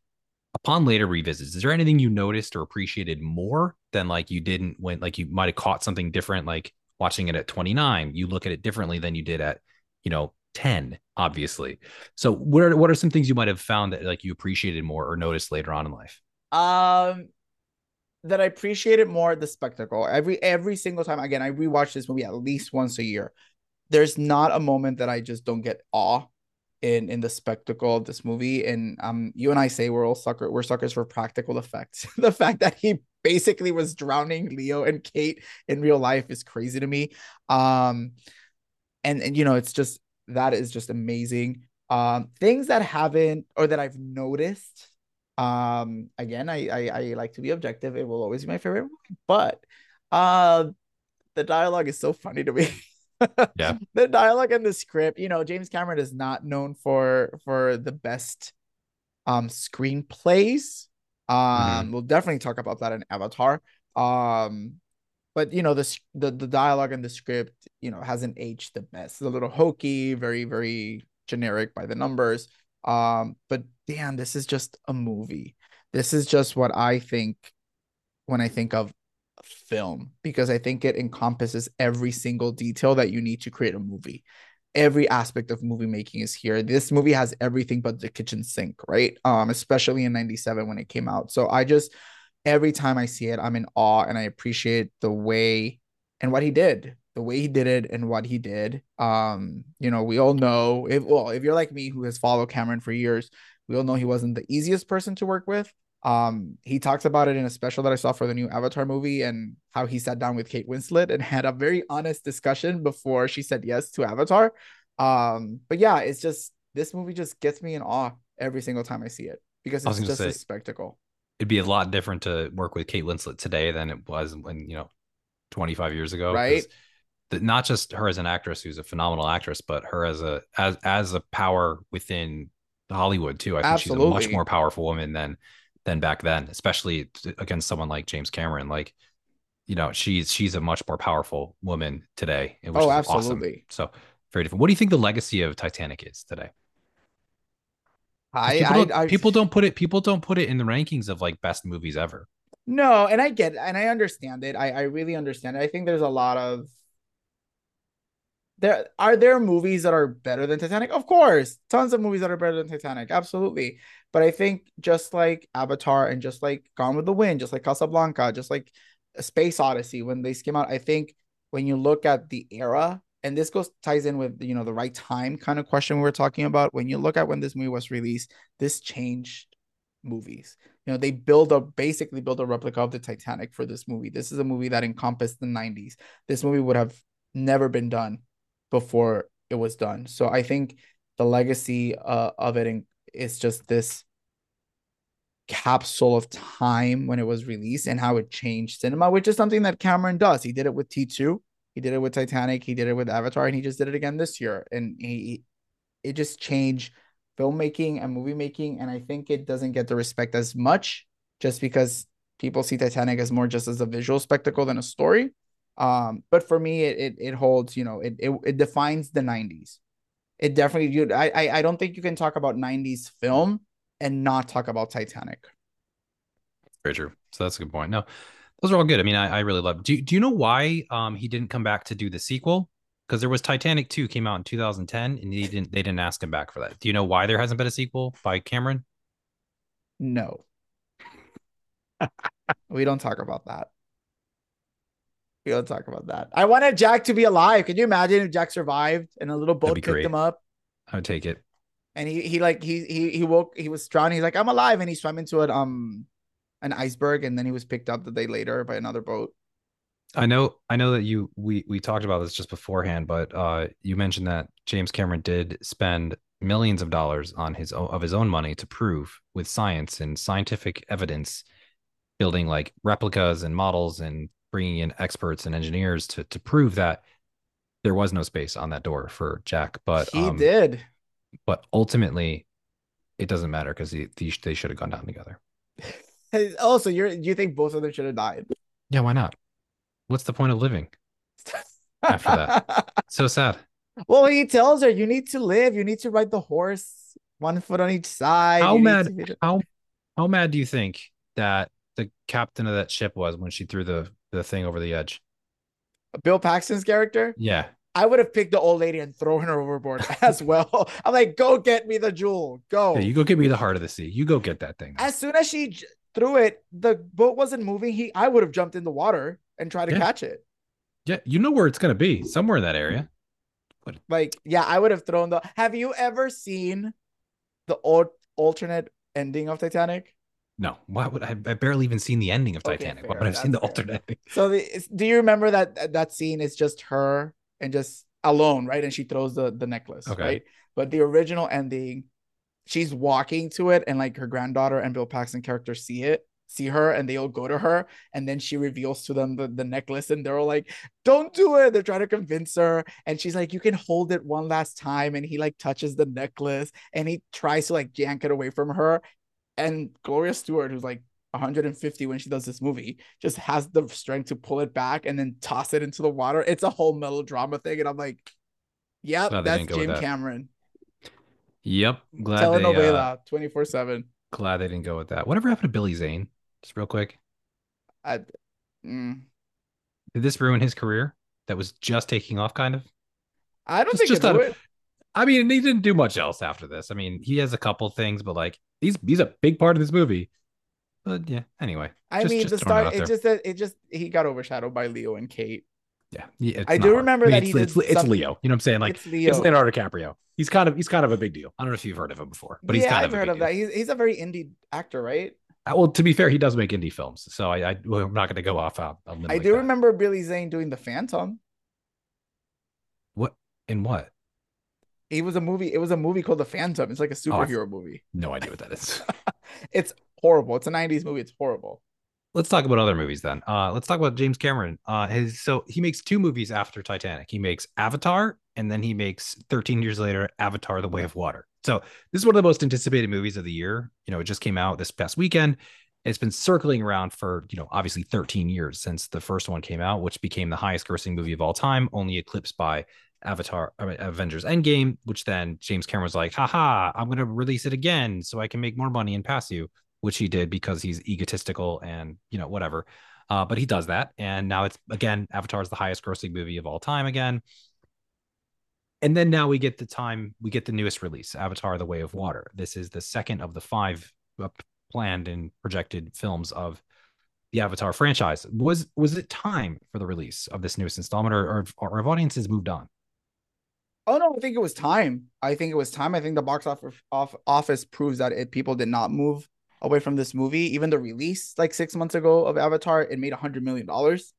A: upon later revisits, is there anything you noticed or appreciated more than like you didn't when, like, you might have caught something different, like watching it at 29? You look at it differently than you did at, you know, 10, obviously. So, what are, what are some things you might have found that like you appreciated more or noticed later on in life?
B: Um, that I appreciated more the spectacle. Every every single time, again, I rewatch this movie at least once a year. There's not a moment that I just don't get awe in in the spectacle of this movie. And um, you and I say we're all sucker, we're suckers for practical effects. <laughs> the fact that he basically was drowning Leo and Kate in real life is crazy to me. Um, and and you know, it's just that is just amazing. Um, things that haven't or that I've noticed. Um, again, I, I I like to be objective. It will always be my favorite movie, but uh, the dialogue is so funny to me. <laughs>
A: Yeah.
B: the dialogue and the script, you know, James Cameron is not known for for the best um screenplays.
A: Mhm.
B: Um, we'll definitely talk about that in Avatar. Um, but you know, the the the dialogue and the script, you know, hasn't aged the best. It's a little hokey, very very generic by the numbers. Um, but damn, this is just a movie. This is just what I think when I think of film because I think it encompasses every single detail that you need to create a movie. Every aspect of movie making is here. This movie has everything but the kitchen sink, right? Um, especially in 97 when it came out. So I just every time I see it, I'm in awe and I appreciate the way and what he did, the way he did it and what he did. Um, you know, we all know if well, if you're like me who has followed Cameron for years, we all know he wasn't the easiest person to work with um, he talks about it in a special that I saw for the new Avatar movie and how he sat down with Kate Winslet and <laughs> had a very honest discussion before she said yes to Avatar. Um, but yeah, it's just this movie just gets me in awe every single time I see it because it's just a spectacle,
A: it'd be a lot different to work with Kate Winslet today than it was when, you know, 25 years ago.
B: right?
A: Because not just her as an actress, who's a phenomenal actress, but her as a as as a power within Hollywood too. I think she's a much more powerful woman than than back then, especially against someone like James Cameron. Like, you know, she's she's a much more powerful woman today, which
B: Oh,
A: is awesome.
B: absolutely.
A: So very different. What do you think the legacy of Titanic is today?
B: I,
A: people
B: I,
A: don't
B: I,
A: people don't put it people don't put it in the rankings of like best movies ever.
B: no, and I get and I understand it. I, I really understand it. I think there's a lot of there are there movies that are better than Titanic? Of course, tons of movies that are better than Titanic, absolutely. But I think just like Avatar and just like Gone with the Wind, just like Casablanca, just like Space Odyssey, when they came out, I think when you look at the era, and this goes ties in with you know the right time kind of question we were talking about. When you look at when this movie was released, this changed movies. You know, they build a basically build a replica of the Titanic for this movie. This is a movie that encompassed the 90s. This movie would have never been done before it was done. So I think the legacy uh, of it is just this capsule of time when it was released and how it changed cinema, which is something that Cameron does. He did it with T2, he did it with Titanic, he did it with Avatar, and he just did it again this year. And he it just changed filmmaking and movie making. And I think it doesn't get the respect as much just because people see Titanic as more just as a visual spectacle than a story. Um, but for me, it it, it holds, you know, it, it it defines the 90s. It definitely you I, I I don't think you can talk about 90s film and not talk about Titanic.
A: Very true. So that's a good point. No, those are all good. I mean, I, I really love. Do Do you know why um he didn't come back to do the sequel? because there was Titanic 2 came out in 2010 and they didn't they didn't ask him back for that. Do you know why there hasn't been a sequel by Cameron?
B: No. <laughs> we don't talk about that. We don't talk about that. I wanted Jack to be alive. Can you imagine if Jack survived and a little boat picked
A: great.
B: him up?
A: I would take it.
B: And he he like he he he woke he was drowning. He's like, I'm alive. And he swam into an um an iceberg and then he was picked up the day later by another boat.
A: I know I know that you we we talked about this just beforehand, but uh you mentioned that James Cameron did spend millions of dollars on his own, of his own money to prove with science and scientific evidence building like replicas and models and bringing in experts and engineers to to prove that there was no space on that door for Jack. But
B: he
A: um,
B: did.
A: But ultimately, it doesn't matter because they, they should have gone down together.
B: Also, you're you think both of them should have died?
A: Yeah, why not? What's the point of living <laughs> after that? so sad.
B: Well, he tells her, "You need to live. You need to ride the horse, one foot on each side."
A: How
B: You
A: mad? How how mad do you think that the captain of that ship was when she threw the the thing over the edge?
B: Bill Paxton's character.
A: Yeah,
B: I would have picked the old lady and thrown her overboard <laughs> as well. <laughs> I'm like, "Go get me the jewel. Go."
A: yeah. You go get me the heart of the sea. You go get that thing.
B: as soon as she j- threw it, the boat wasn't moving. He, I would have jumped in the water and tried to
A: Yeah.
B: catch it.
A: Yeah, you know where it's gonna be, somewhere in that area.
B: Like, yeah, I would have thrown the. Have you ever seen the old alternate ending of Titanic?
A: No, why would I? I barely even seen the ending of
B: Okay,
A: Titanic. why
B: fair,
A: would I have seen the
B: fair.
A: alternate ending?
B: So, the, do you remember that that- that scene is just her and just alone, right? And she throws the the necklace,
A: Okay.
B: right? But the original ending, she's walking to it, and like her granddaughter and Bill Paxton character see it, see her, and they all go to her, and then she reveals to them the, the necklace, and they're all like, "Don't do it!" They're trying to convince her, and she's like, "You can hold it one last time," and he like touches the necklace, and he tries to like yank it away from her, and Gloria Stuart, who's like 150 when she does this movie, just has the strength to pull it back and then toss it into the water. It's a whole melodrama thing, and I'm like, "Yep,
A: Glad they
B: that's
A: didn't go with
B: Jim
A: that.
B: Cameron."
A: Yep, glad they uh,
B: Telenovela, 24 seven.
A: glad they didn't go with that. Whatever happened to Billy Zane? Just real quick,
B: I, mm,
A: did this ruin his career? That was just taking off, kind of.
B: I don't
A: Just-
B: think
A: just out of-. I mean, he didn't do much else after this. I mean, he has a couple things, but like he's he's a big part of this movie. But yeah, anyway.
B: I
A: just-
B: mean,
A: just
B: the
A: throwing it
B: start. It just that it just he got overshadowed by Leo and Kate.
A: Yeah, yeah,
B: I do remember
A: I mean,
B: that
A: it's,
B: he
A: it's, it's Leo. You know what I'm saying? Like
B: it's Leo.
A: it's Leonardo DiCaprio. He's kind of he's kind of a big deal. I don't know if you've heard of him before, but he's kind
B: I've
A: of a
B: heard
A: big
B: of
A: deal.
B: that. He's he's a very indie actor, right?
A: Uh, Well, to be fair, he does make indie films, so I, I well, I'm not going to go off. Uh, a limb
B: I
A: like
B: do
A: that.
B: remember Billy Zane doing The Phantom.
A: what in what?
B: He was a movie. It was a movie called The Phantom. It's like a
A: Oh,
B: superhero movie.
A: No idea what that is. <laughs>
B: It's horrible. It's a 90s movie. It's horrible.
A: let's talk about other movies then. Uh, let's talk about James Cameron. Uh, his so he makes two movies after Titanic. He makes Avatar, and then he makes 13 years later Avatar: The Way of Water. So this is one of the most anticipated movies of the year. You know, it just came out this past weekend. It's been circling around for you know obviously 13 years since the first one came out, which became the highest grossing movie of all time, only eclipsed by Avatar, I mean, Avengers Endgame, which then James Cameron was like, haha, I'm going to release it again so I can make more money and pass you, which he did because he's egotistical and, you know, whatever. Uh, but he does that. And now it's, again, Avatar is the highest grossing movie of all time again. And then now we get the time, we get the newest release, Avatar The Way of Water. This is the second of the five uh, planned and projected films of the Avatar franchise. Was was it time for the release of this newest installment, or, or, or have audiences moved on?
B: Oh no, I think it was time. I think it was time. I think the box office off, office proves that it, people did not move away from this movie. Even the release like six months ago of Avatar, it made a hundred million dollars.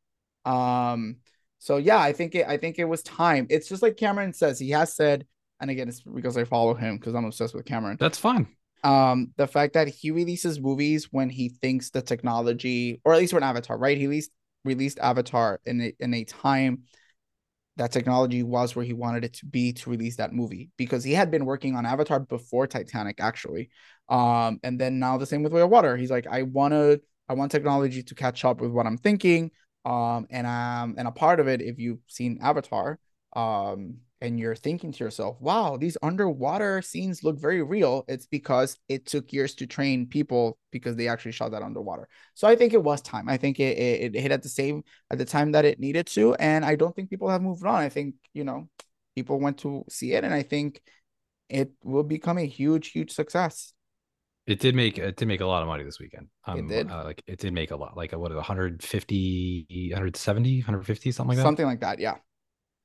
B: Um, so yeah, I think it. I think it was time. It's just like Cameron says. He has said, and again, it's because I follow him because I'm obsessed with Cameron.
A: That's fine.
B: um the fact that he releases movies when he thinks the technology or at least when avatar right he released released avatar in a, in a time that technology was where he wanted it to be to release that movie because he had been working on avatar before titanic actually. Um and then now the same with way of water. He's like i want to i want technology to catch up with what i'm thinking um and um and a part of it if you've seen avatar um and you're thinking to yourself, wow, these underwater scenes look very real, it's because it took years to train people because they actually shot that underwater. So I think it was time. I think it, it, it hit at the same at the time that it needed to. And I don't think people have moved on. I think, you know, people went to see it and I think it will become a huge, huge success.
A: It did make it did make a lot of money this weekend. Um,
B: it did.
A: Uh, like it did make a lot, like a what 150, 170, 150, something like that.
B: Something like that, yeah.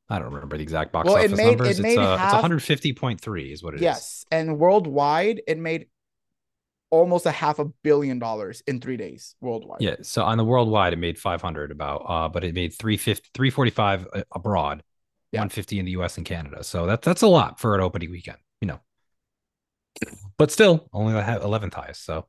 A: I don't remember the exact box
B: Well, it
A: office
B: made-
A: numbers.
B: it made
A: it's, uh,
B: half-
A: it's 150.3 is what it is.
B: yes. And worldwide, it made almost a half a billion dollars in three days worldwide.
A: Yeah. So on the worldwide, it made 500 about, uh, but it made 350, 345 abroad,
B: Yeah.
A: 150 in the US and Canada. So that's that's a lot for an opening weekend, you know. But still, only the ha- 11th highest. So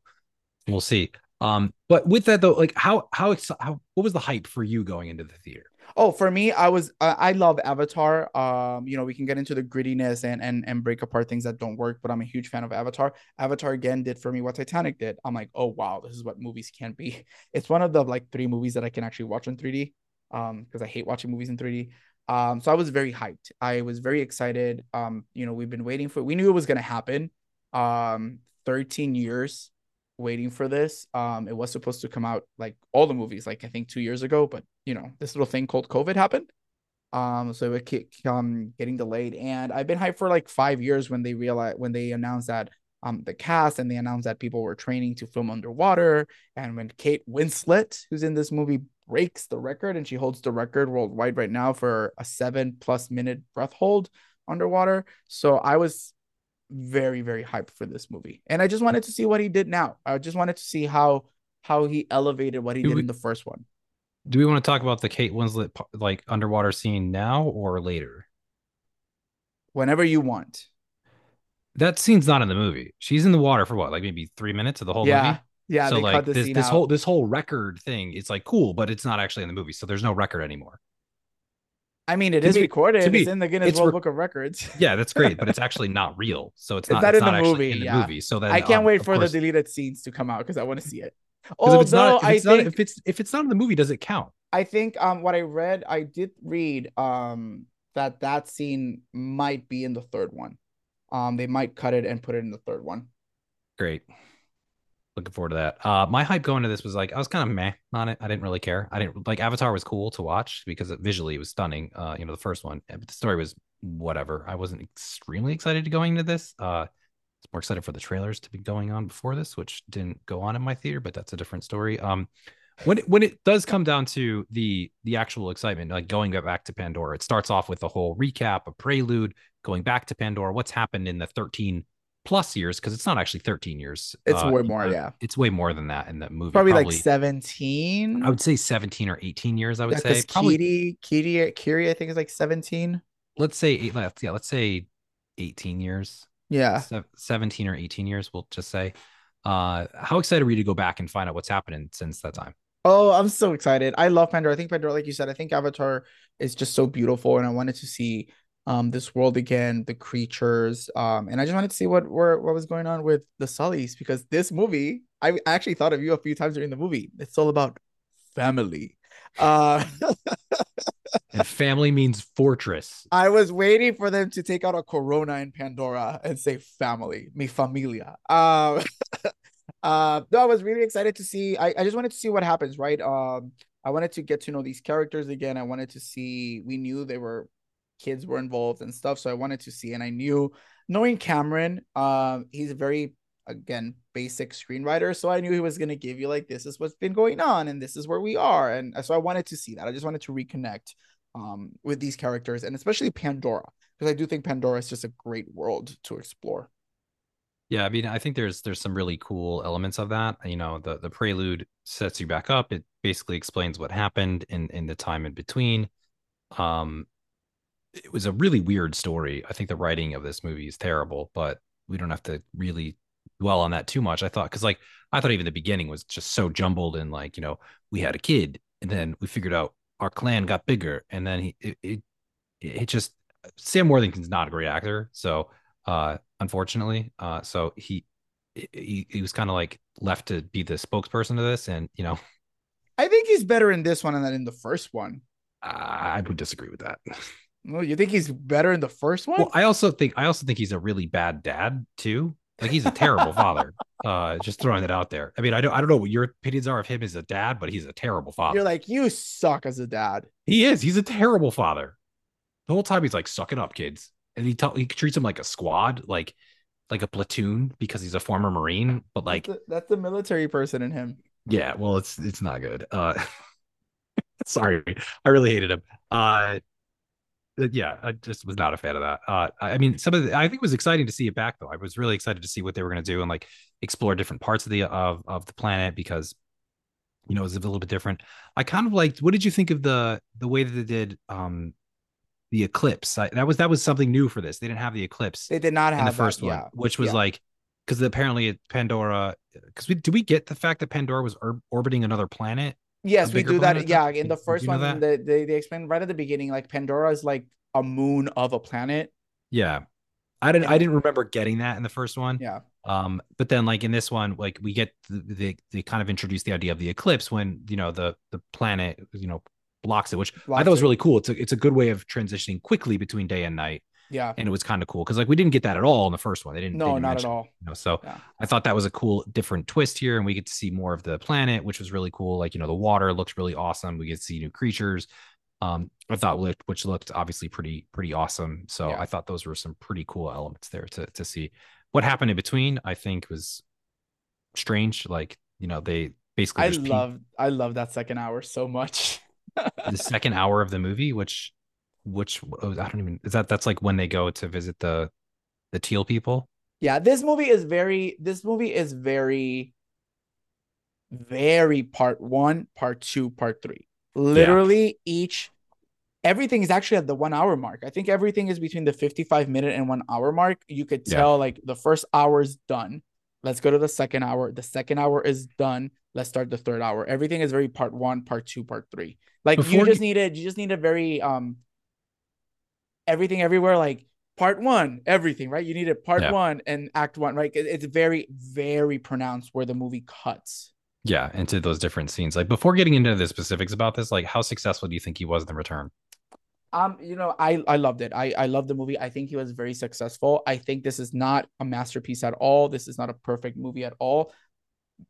A: we'll see. Um, but with that though, like how how how what was the hype for you going into the theater?
B: Oh, for me, I was uh, I love Avatar. Um, you know, we can get into the grittiness and and and break apart things that don't work, but I'm a huge fan of Avatar. Avatar again did for me what Titanic did. I'm like, oh wow, this is what movies can be. <laughs> It's one of the like three movies that I can actually watch in 3D. Um, because I hate watching movies in 3D. Um, so I was very hyped. I was very excited. Um, you know, we've been waiting for. We knew it was gonna happen. Um, 13 years waiting for this. Um, it was supposed to come out like all the movies, like I think two years ago, but you know, this little thing called COVID happened. Um, so it kept um getting delayed, and I've been hyped for like five years when they realized when they announced that um the cast and they announced that people were training to film underwater, and when Kate Winslet, who's in this movie, breaks the record and she holds the record worldwide right now for a seven plus minute breath hold underwater. So I was very very hyped for this movie and i just wanted to see what he did now i just wanted to see how how he elevated what he
A: Do
B: did
A: we-
B: in the first one
A: Do we want to talk about the Kate Winslet like underwater scene now or later?
B: whenever you want
A: That scene's not in the movie. She's in the water for what, like maybe three minutes of the whole
B: yeah
A: movie.
B: yeah
A: so
B: they
A: like this this
B: out.
A: whole this whole record thing, it's like cool, but it's not actually in the movie. So there's no record anymore.
B: I mean it
A: to
B: is recorded it's in the guinness world
A: re-
B: book of records <laughs>
A: Yeah, that's great, but it's <laughs> actually not real. So it's
B: It's
A: not,
B: not
A: it's
B: in the movie,
A: in the
B: yeah.
A: movie. So then
B: i can't
A: um,
B: wait for
A: course-
B: the deleted scenes to come out because i want to see it
A: 'cause if it's
B: although
A: not, if
B: i
A: it's not,
B: think
A: if it's if it's not in the movie, does it count?
B: i think um what i read i did read um that that scene might be in the third one um they might cut it and put it in the third one
A: Great. Looking forward to that. Uh, my hype going to this was like I was kind of meh on it. I didn't really care. I didn't like Avatar was cool to watch because it, visually it was stunning. Uh, you know, the first one, but the story was whatever. I wasn't extremely excited to going into this. Uh, I was more excited for the trailers to be going on before this, which didn't go on in my theater, but that's a different story. Um, when it, when it does come down to the the actual excitement, like going back to Pandora, it starts off with a whole recap, a prelude, going back to Pandora, what's happened in the 13 plus years, because it's not actually 13 years.
B: it's
A: uh,
B: way more
A: uh,
B: yeah
A: It's way more than that in that movie.
B: probably, like 17
A: I would say 17 or 18 years, I would
B: Yeah,
A: say. Probably
B: Kitty, Kitty, Kiri, I think is like 17.
A: let's say eight, let's- yeah, let's say 18 years.
B: Yeah.
A: Se- 17 or 18 years, we'll just say. Uh, how excited were you to go back and find out what's happening since that time?
B: Oh, I'm so excited. I love Pandora. I think Pandora, like you said, I think Avatar is just so beautiful. And I wanted to see um this world again, the creatures. Um, and I just wanted to see what were what was going on with the Sullys because this movie, I actually thought of you a few times during the movie. It's all about family. Uh <laughs>
A: And family means fortress.
B: I was waiting for them to take out a Corona in Pandora and say family, mi familia. Um, <laughs> uh, no, I was really excited to see. I, I just wanted to see what happens, right? Um, I wanted to get to know these characters again. I wanted to see. We knew they were kids were involved and stuff, so I wanted to see. And I knew, knowing Cameron, um, he's a very again basic screenwriter, so I knew he was gonna give you like this is what's been going on and this is where we are, and so I wanted to see that. I just wanted to reconnect um, with these characters and especially Pandora because I do think Pandora is just a great world to explore.
A: Yeah, I mean, I think there's there's some really cool elements of that. You know, the the prelude sets you back up. It basically explains what happened in in the time in between. Um, it was a really weird story. I think the writing of this movie is terrible, but we don't have to really dwell on that too much. I thought because like I thought even the beginning was just so jumbled and like you know we had a kid and then we figured out our clan got bigger and then he it it, it just Sam Worthington's not a great actor, so uh unfortunately uh so he he, he was kind of like left to be the spokesperson of this and you know
B: I think he's better in this one than in the first one.
A: I would disagree with that. <laughs>
B: Well, you think he's better in the first one?
A: Well, I also think I also think he's a really bad dad too. Like he's a terrible <laughs> father. Uh, just throwing it out there. I mean, I don't I don't know what your opinions are of him as a dad, but he's a terrible father.
B: You're like, you suck as a dad.
A: he is. He's a terrible father. The whole time he's like, "Suck it up, kids," and he t- he treats him like a squad, like like a platoon because he's a former marine. But like,
B: that's, the, that's the military person in him.
A: yeah, well, it's it's not good. Uh, <laughs> sorry, I really hated him. Uh, yeah, I just was not a fan of that. Uh, I mean, some of the, I think it was exciting to see it back though. I was really excited to see what they were going to do and like explore different parts of the of of the planet because you know it was a little bit different. I kind of liked. What did you think of the the way that they did um the eclipse? I, that was that was something new for this. They didn't have the eclipse
B: They did not have
A: the
B: that,
A: first one,
B: yeah.
A: which was
B: yeah.
A: like because apparently Pandora. Because we do we get the fact that Pandora was or, orbiting another planet?
B: Yes, we do that. Yeah, in the first one,
A: that?
B: they, they explained right at the beginning, like Pandora is like a moon of a planet.
A: Yeah. I didn't I didn't remember getting that in the first one.
B: Yeah,
A: Um, but then like in this one, like we get the, they they kind of introduce the idea of the eclipse when you know the the planet you know blocks it, which I
B: Blocks
A: thought was really cool. It's a it's a good way of transitioning quickly between day and night,
B: yeah.
A: and it was kind of cool because like we didn't get that at all in the first one. They didn't. they
B: No,
A: didn't
B: not at all.
A: You know, so
B: Yeah.
A: I thought that was a cool different twist here, and we get to see more of the planet, which was really cool. Like you know the water looks really awesome. We get to see new creatures. Um, I thought looked which looked obviously pretty pretty awesome. So
B: Yeah.
A: I thought those were some pretty cool elements there to to see. What happened in between, I think, was strange. Like you know they basically
B: I
A: there's pe-
B: love I love that second hour so much.
A: the second hour of the movie, which which oh, I don't even is that that's like when they go to visit the the teal people.
B: yeah, this movie is very this movie is very very part 1, part 2, part 3. Literally each everything is actually at the 1 hour mark. I think everything is between the 55 minute and 1 hour mark. You could
A: Yeah.
B: tell like the first hour is done. Let's go to the second hour. The second hour is done. Let's start the third hour. Everything is very part 1, part 2, part 3. Like
A: Before
B: you just
A: you-
B: needed you just need a very um everything everywhere like part one everything right? You needed part
A: Yeah.
B: one and act one right? It's very very pronounced where the movie cuts.
A: Yeah, into those different scenes. Like before getting into the specifics about this, like how successful do you think he was in the return?
B: um you know i i loved it. I i love the movie. I think he was very successful. I think this is not a masterpiece at all. This is not a perfect movie at all.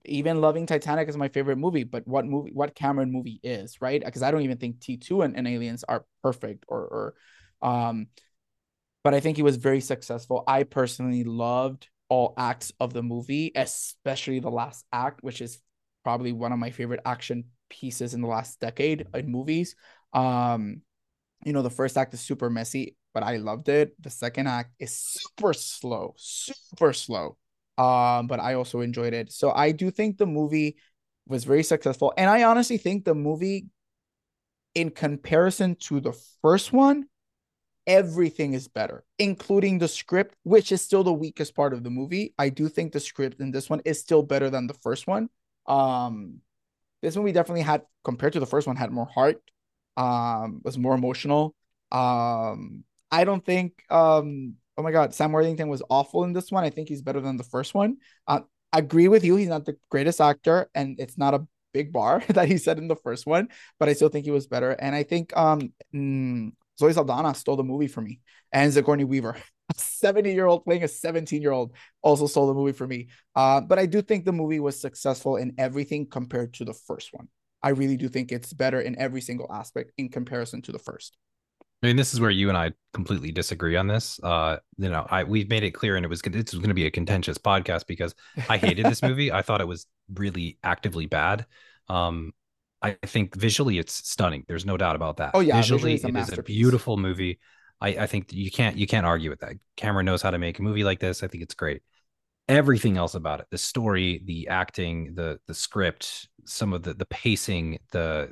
B: Even loving titanic is my favorite movie but what movie what cameron movie is right? Because i don't even think t2 and, and aliens are perfect or or um but i think he was very successful i personally loved all acts of the movie especially the last act which is probably one of my favorite action pieces in the last decade in movies um you know, the first act is super messy, but I loved it. The second act is super slow, super slow. Um, but I also enjoyed it. So I do think the movie was very successful. And I honestly think the movie, in comparison to the first one, everything is better, including the script, which is still the weakest part of the movie. I do think the script in this one is still better than the first one. Um, this movie definitely had, compared to the first one, had more heart um was more emotional. Um i don't think um oh my god sam worthington was awful in this one. I think he's better than the first one. Uh, I agree with you. He's not the greatest actor and it's not a big bar <laughs> that he said in the first one but i still think he was better. And i think um mm, zoe saldana stole the movie for me and Sigourney weaver <laughs> a 70 year old playing a 17 year old also stole the movie for me uh but i do think the movie was successful in everything compared to the first one I really do think it's better in every single aspect in comparison to the first.
A: I mean, this is where you and I completely disagree on this. Uh, you know, I we've made it clear, and it was this was going to be a contentious podcast because I hated this <laughs> movie. I thought it was really actively bad. Um, I think visually it's stunning. There's no doubt about that.
B: Oh, yeah,
A: visually,
B: visually it's a
A: it is a beautiful movie. I, I think you can't you can't argue with that. Cameron knows how to make a movie like this. I think it's great. Everything else about it, the story, the acting, the the script, some of the the pacing, the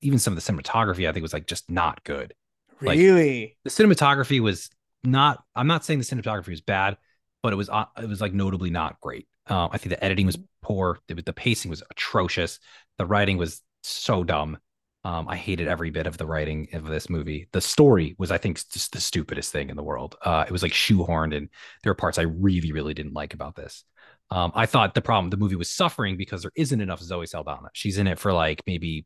A: even some of the cinematography, I think was like just not good. Like-
B: Really?
A: The cinematography was not. I'm not saying the cinematography was bad, but it was uh, it was like notably not great. Um, I think the editing was poor. The, the pacing was atrocious. The writing was so dumb. Um, I hated every bit of the writing of this movie. The story was, I think, just the stupidest thing in the world. Uh, it was like shoehorned, and there are parts I really, really didn't like about this. Um, I thought the problem, the movie was suffering because there isn't enough Zoe Saldana. She's in it for like maybe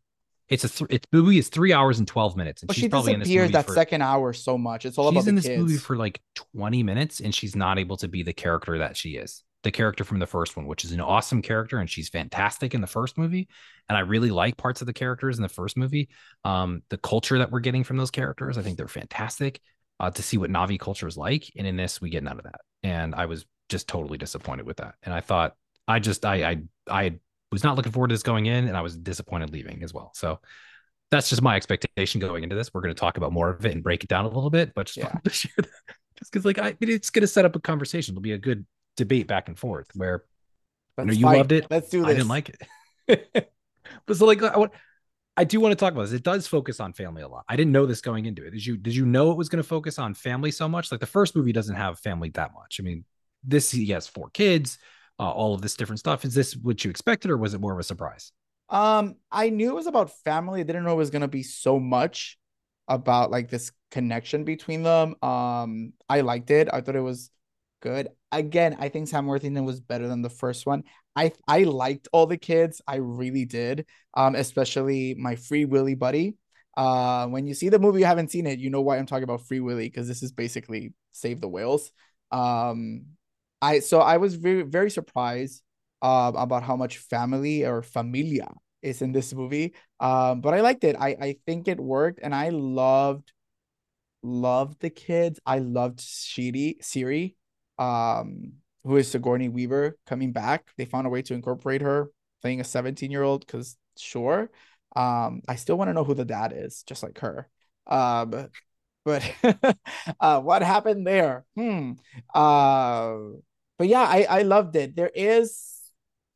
A: It's a th- it's movie is three hours and twelve minutes, and
B: But
A: she's
B: she
A: probably in this movie
B: that
A: for,
B: second hour so much. It's all
A: she's
B: about
A: in this
B: kids.
A: movie for like 20 minutes and she's not able to be the character that she is the character from the first one which is an awesome character and she's fantastic in the first movie and i really like parts of the characters in the first movie um, the culture that we're getting from those characters i think they're fantastic uh, to see what Na'vi culture is like and in this we get none of that and i was just totally disappointed with that and i thought i just i i i was not looking forward to this going in and i was disappointed leaving as well so that's just my expectation going into this. We're going to talk about more of it and break it down a little bit, but just
B: Yeah.
A: to share that just because, like, I it's going to set up a conversation. It'll be a good debate back and forth. Where
B: Let's
A: know, you
B: fight.
A: loved it.
B: Let's do this.
A: I didn't like it, <laughs> but so like I, want- I do want to talk about this. It does focus on family a lot. I didn't know this going into it. Did you? Did you know it was going to focus on family so much? Like the first movie doesn't have family that much. I mean, this he has four kids, uh, all of this different stuff. Is this what you expected, or was it more of a surprise?
B: Um, I knew it was about family. I didn't know it was gonna be so much about like this connection between them. Um, I liked it. I thought it was good. Again, I think Sam Worthington was better than the first one. I I liked all the kids. I really did. Um, especially my Free Willy buddy. Uh, when you see the movie, you haven't seen it, you know why I'm talking about Free Willy because this is basically Save the Whales. Um, I so I was very very surprised um about how much family or familia is in this movie. Um, but I liked it. I I think it worked, and I loved loved the kids. I loved Shiri Siri, um, who is Sigourney Weaver coming back. They found a way to incorporate her playing a 17 year old because sure. Um, I still want to know who the dad is, just like her. Um, but <laughs> uh, what happened there? Hmm. Uh, but yeah, I I loved it. There is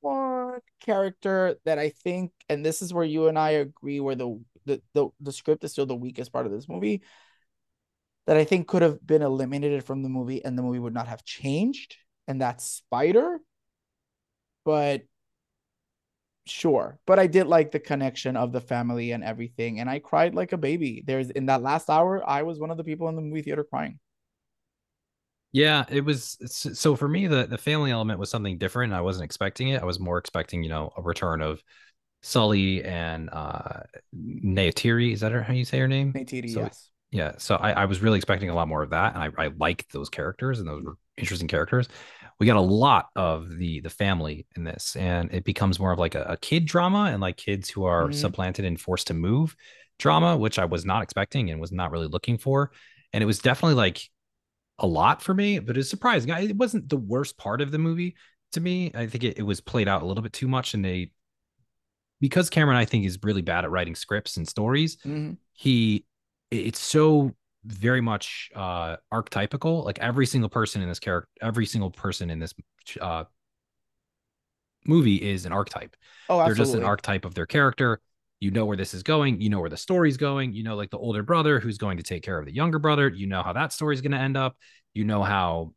B: one character that I think, and this is where you and I agree, where the the the, the script is still the weakest part of this movie. That I think could have been eliminated from the movie, and the movie would not have changed, and that's Spider. But sure, but I did like the connection of the family and everything, and I cried like a baby. There's in that last hour, I was one of the people in the movie theater crying.
A: Yeah, it was so for me the the family element was something different. I wasn't expecting it. I was more expecting, you know, a return of Sully and uh Neytiri. Is that her, how you say her name?
B: Neytiri,
A: So-
B: yes.
A: Yeah. So I, I was really expecting a lot more of that. And I, I liked those characters and those were interesting characters. We got a lot of the the family in this, and it becomes more of like a, a kid drama and like kids who are
B: Mhm.
A: supplanted and forced to move drama, which I was not expecting and was not really looking for. And it was definitely like a lot for me, but it's surprising. I- It wasn't the worst part of the movie to me. I think it, it was played out a little bit too much, and they because Cameron I think is really bad at writing scripts and stories.
B: Mhm.
A: He it's so very much uh archetypical. Like every single person in this character, every single person in this uh movie is an archetype
B: Oh,
A: they're just an archetype of their character. You know where this is going. You know where the story's going. You know, like the older brother who's going to take care of the younger brother. You know how that story's going to end up. You know how,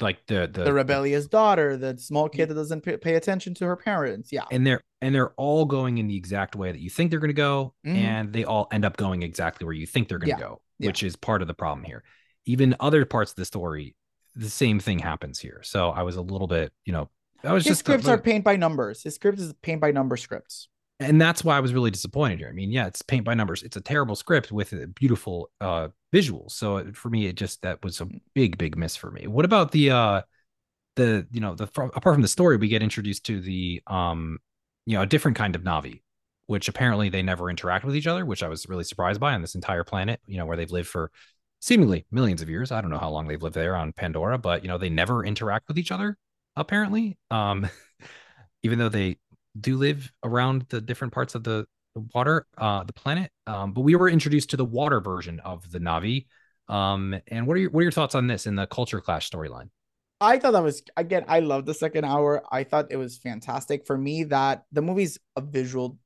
A: like the the,
B: the rebellious daughter, the small kid that doesn't pay, attention to her parents. Yeah.
A: and they're and they're all going in the exact way that you think they're going to go,
B: Mhm.
A: and they all end up going exactly where you think they're going to
B: Yeah.
A: go,
B: Yeah.
A: which is part of the problem here. Even other parts of the story, the same thing happens here. So I was a little bit, you know, I was
B: His
A: just
B: scripts are paint by numbers. His script is paint by number scripts.
A: and that's why I was really disappointed here. I mean, yeah, it's paint by numbers. It's a terrible script with uh, beautiful uh visuals. So for me, it just that was a big, big miss for me. What about the uh the you know the apart from the story, we get introduced to the um you know a different kind of Na'vi, which apparently they never interact with each other, which I was really surprised by on this entire planet. You know where they've lived for seemingly millions of years. I don't know how long they've lived there on Pandora, but you know they never interact with each other apparently. Um, <laughs> even though they do live around the different parts of the, the water, uh, the planet. Um, but we were introduced to the water version of the Na'vi. Um, and what are your what are your thoughts on this in the culture clash storyline?
B: I thought that was again. I love the second hour. I thought it was fantastic. For me, that the movie's a visual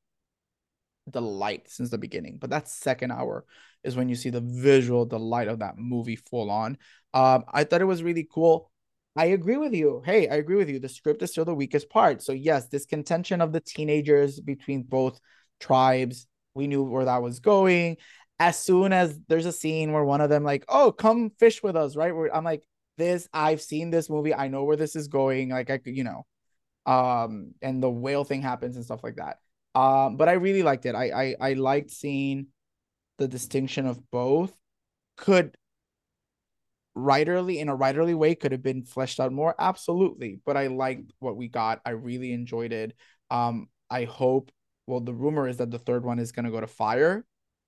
B: delight since the beginning, but that second hour is when you see the visual delight of that movie full on. Um, I thought it was really cool. I agree with you. Hey, I agree with you. The script is still the weakest part. So yes, this contention of the teenagers between both tribes, we knew where that was going. As soon as there's a scene where one of them like, "Oh, come fish with us," right? Where I'm like, "This, I've seen this movie. I know where this is going." Like I could, you know, um, and the whale thing happens and stuff like that. Um, but I really liked it. I I I liked seeing the distinction of both. Could writerly in a writerly way could have been fleshed out more absolutely but i liked what we got i really enjoyed it um i hope well the rumor is that the third one is going to go to fire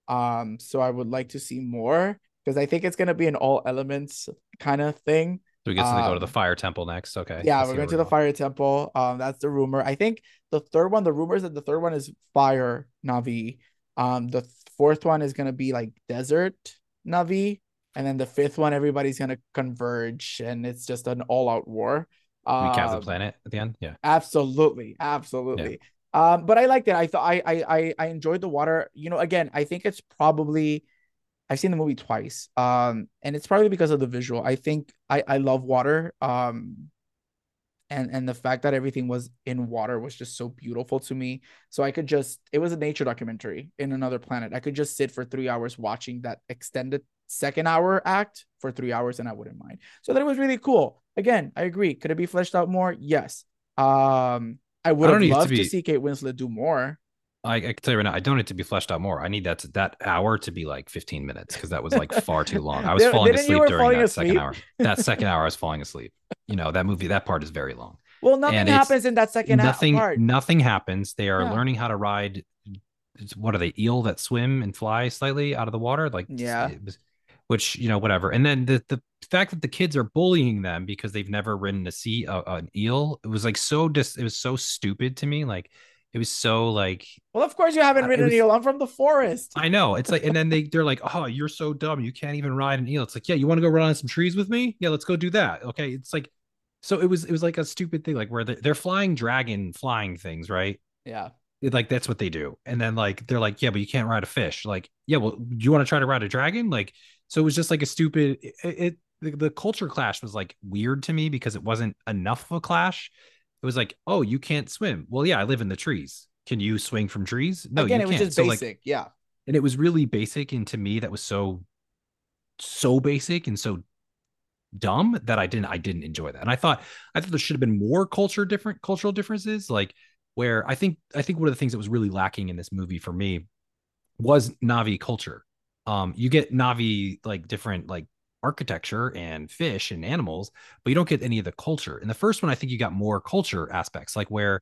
B: um so i would like to see more because i think it's going to be an all elements kind of thing
A: So we get to
B: Um,
A: go to the fire temple next. Okay.
B: yeah we're going to the fire temple um that's the rumor i think the third one the rumor is that the third one is fire Na'vi um the fourth one is going to be like desert Na'vi and then the fifth one everybody's going to converge and it's just an all-out war we um,
A: Recap the
B: Um,
A: planet at the end. Yeah.
B: Absolutely, absolutely. Um, but I liked it. I thought I, I I enjoyed the water. You know, again, I think it's probably I've seen the movie twice. Um, and it's probably because of the visual. I think I I love water. Um, and and the fact that everything was in water was just so beautiful to me. So I could just it was a nature documentary in another planet. I could just sit for three hours watching that extended second hour act for three hours and I wouldn't mind. So that was really cool. Again, I agree. Could it be fleshed out more? Yes. Um, I would
A: don't
B: have
A: it to
B: loved to, see Kate Winslet do more.
A: I, I can tell you right now, I don't need to be fleshed out more. I need that that hour to be like 15 minutes because that was like far too long. I was <laughs> falling asleep during
B: falling
A: that second hour. That second hour, I was falling asleep. You know, that movie, that part is very long.
B: Well, nothing happens in that second
A: nothing,
B: part.
A: nothing happens. They are
B: Yeah.
A: learning how to ride. What are they? Eel that swim and fly slightly out of the water, like
B: Yeah.
A: it was- which you know, whatever. And then the the fact that the kids are bullying them because they've never ridden a sea uh, an eel, it was like so dis. It was so stupid to me. Like it was so like
B: Well, of course you haven't
A: Uh,
B: ridden
A: was-
B: an eel. I'm from the forest.
A: I know. It's like, and then they they're like, "Oh, you're so dumb. You can't even ride an eel." It's like, "Yeah, you want to go run on some trees with me? Yeah, let's go do that." Okay, it's like, so it was it was like a stupid thing, like where they're, they're flying dragon flying things, right?
B: Yeah.
A: It- like that's what they do, and then like they're like, "Yeah, but you can't ride a fish." Like, yeah, well, do you want to try to ride a dragon? Like, so it was just like a stupid. It, it the, the culture clash was like weird to me because it wasn't enough of a clash. It was like, "Oh, you can't swim." Well, yeah, I live in the trees. Can you swing from trees? No,
B: Again,
A: you
B: it was
A: can't.
B: just
A: So, like,
B: basic. yeah.
A: and it was really basic and to me that was so so basic and so dumb that I didn't I didn't enjoy that. And I thought I thought there should have been more culture different cultural differences like where I think I think one of the things that was really lacking in this movie for me was Na'vi culture. Um you get Na'vi like different like architecture and fish and animals, but you don't get any of the culture. In the first one I think you got more culture aspects like where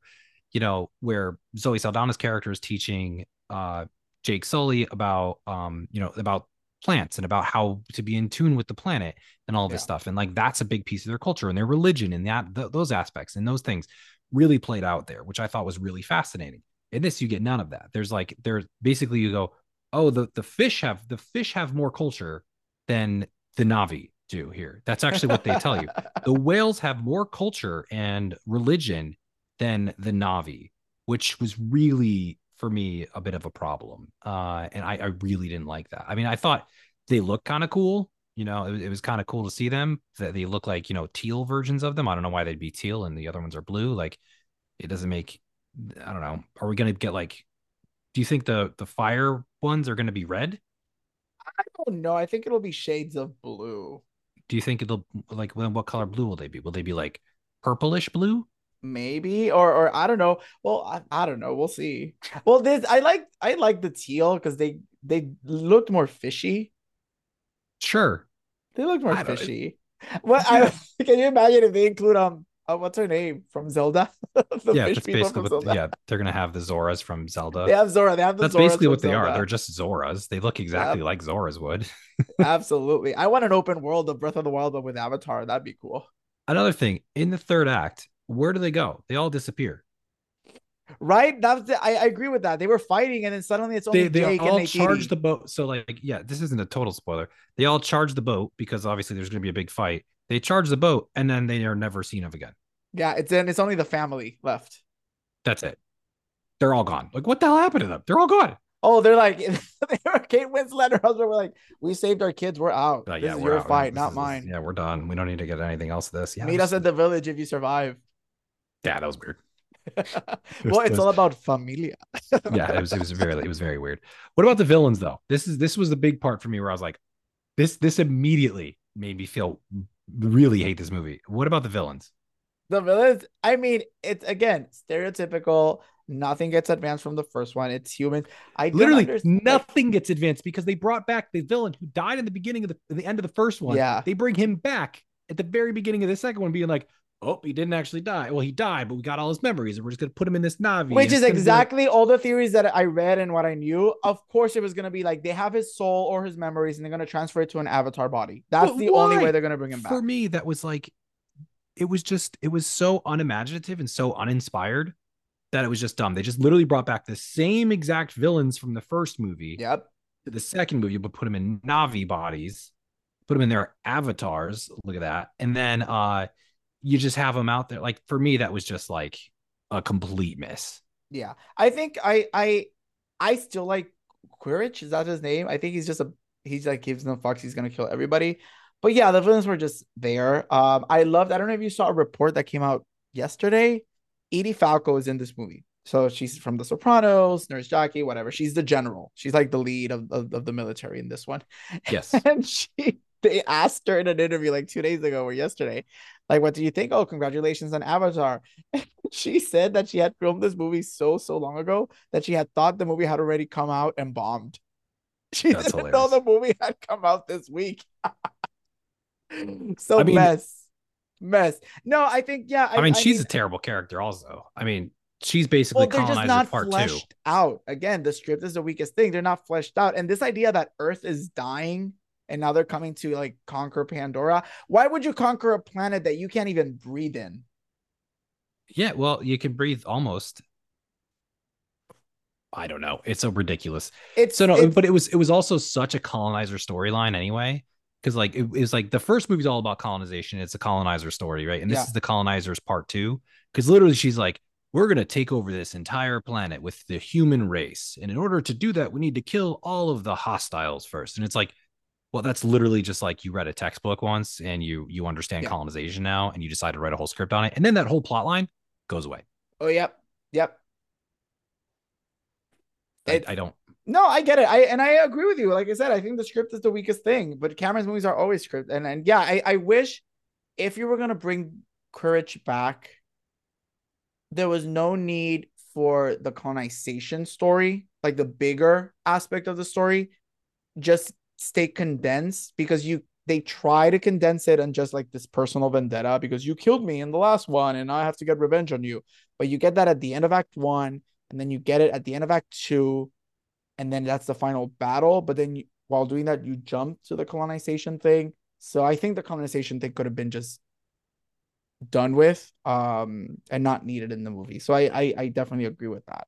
A: you know where Zoe Saldana's character is teaching uh Jake Sully about um you know about plants and about how to be in tune with the planet and all this
B: Yeah.
A: stuff and like that's a big piece of their culture and their religion and that th- those aspects and those things really played out there which I thought was really fascinating in this you get none of that there's like there's basically you go oh the the fish have the fish have more culture than the Na'vi do here that's actually what they tell you <laughs> the whales have more culture and religion than the Na'vi, which was really for me a bit of a problem. Uh, and I, I really didn't like that. I mean, I thought they looked kind of cool. You know, it, was- it was kind of cool to see them. That they look like you know teal versions of them. I don't know why they'd be teal and the other ones are blue. Like, it doesn't make. I don't know. Are we gonna get like? Do you think the the fire ones are gonna be red?
B: I don't know. I think it'll be shades of blue.
A: Do you think it'll like? Well, what color blue will they be? Will they be like purplish blue?
B: Maybe or or I don't know. Well, I, I don't know. We'll see. Well, this I like I like the teal because they they looked more fishy.
A: Sure.
B: They looked more fishy. What I <laughs> <laughs> can you imagine if they include um uh, what's her name from Zelda? <laughs> the
A: yeah,
B: fish people
A: basically
B: from
A: what.
B: Zelda.
A: Yeah, they're gonna have the Zoras from Zelda.
B: They have Zora. They have the
A: that's
B: Zoras
A: basically what they are. They're just Zoras. They look exactly like Zoras would. <laughs>
B: Absolutely. I want an open world of Breath of the Wild, but with Avatar. That'd be cool.
A: Another thing in the third act, where do they go? They all disappear.
B: Right? That's the, I, I agree with that. They were fighting, and then suddenly it's only
A: They they all charge the boat. So like, yeah, this isn't a total spoiler. They all charge the boat because obviously there's gonna be a big fight. They charge the boat and then they are never seen of again.
B: Yeah, it's in. It's only the family left.
A: That's it. They're all gone. Like, what the hell happened to them? They're all gone.
B: Oh, they're like, <laughs> they were Kate Winslet and husband were like, "We saved our kids. We're out.
A: Like,
B: this
A: yeah,
B: is
A: we're
B: your
A: out.
B: fight,
A: This
B: not
A: is-
B: mine.
A: Yeah, we're done. We don't need to get anything else this. Yeah,
B: Meet us at the village if you survive."
A: yeah, that was weird. <laughs>
B: well, it's all about familia. <laughs>
A: yeah, it was it was very it was very weird. What about the villains though? This is this was the big part for me where I was like, this this immediately made me feel really hate this movie. What about the villains?
B: the villains. I mean, it's again stereotypical Nothing gets advanced from the first one. It's human. I
A: literally nothing gets advanced because they brought back the villain who died in the beginning of the, the end of the first one.
B: Yeah,
A: they bring him back at the very beginning of the second one, being like, oh, he didn't actually die. Well, he died, but we got all his memories, and we're just gonna put him in this Na'vi.
B: Which is exactly all the theories that I read and what I knew. Of course, it was gonna be like they have his soul or his memories, and they're gonna transfer it to an avatar body. That's but the why? only way they're gonna bring him back.
A: For me, that was like, it was just, it was so unimaginative and so uninspired that it was just dumb. They just literally brought back the same exact villains from the first movie.
B: Yep.
A: To the second movie, but put them in Na'vi bodies, put them in their avatars. Look at that, and then uh you just have them out there. Like for me, that was just like a complete miss.
B: Yeah, I think I I I still like Quaritch. Is that his name? I think he's just a he's like gives no fucks. He's gonna kill everybody. But yeah, the villains were just there. Um, I loved. I don't know if you saw a report that came out yesterday. Edie Falco is in this movie. So she's from The Sopranos, Nurse Jackie, whatever. She's the general. She's like the lead of, of, of the military in this one.
A: Yes. <laughs>
B: And she they asked her in an interview like two days ago or yesterday, like, what do you think? Oh, congratulations on Avatar. <laughs> she said that she had filmed this movie so, so long ago that she had thought the movie had already come out and bombed. <laughs> She That's didn't hilarious. know the movie had come out this week. <laughs> so I mean, mess. Mess. No, I think, yeah.
A: I, I mean, I she's mean, a terrible character, also. I mean, she's basically well, colonizer not part
B: fleshed
A: two.
B: out. Again, the script is the weakest thing. They're not fleshed out. And this idea that Earth is dying and now they're coming to like conquer Pandora. Why would you conquer a planet that you can't even breathe in?
A: Yeah, well, you can breathe almost. I don't know. It's so ridiculous. It's so no, it's, but it was it was also such a colonizer storyline anyway. Because like it, was like the first movie's all about colonization. It's a colonizer story, right? And this yeah. is the colonizers part two. Because literally she's like, we're going to take over this entire planet with the human race. And in order to do that, we need to kill all of the hostiles first. And it's like, well, that's literally just like you read a textbook once and you you understand yeah. colonization now and you decide to write a whole script on it. And then that whole plot line goes away.
B: Oh, yep. Yep.
A: I, I don't
B: no, I get it. I and I agree with you. Like I said, I think the script is the weakest thing, but Cameron's movies are always script. And and yeah, I, I wish if you were gonna bring Quaritch back, there was no need for the colonization story, like the bigger aspect of the story. Just stay condensed because you they try to condense it and just like this personal vendetta because you killed me in the last one and I have to get revenge on you. But you get that at the end of Act One, and then you get it at the end of Act Two, and then that's the final battle. But then you, while doing that, you jump to the colonization thing. So I think the colonization thing could have been just done with um and not needed in the movie. So I I, I definitely agree with that.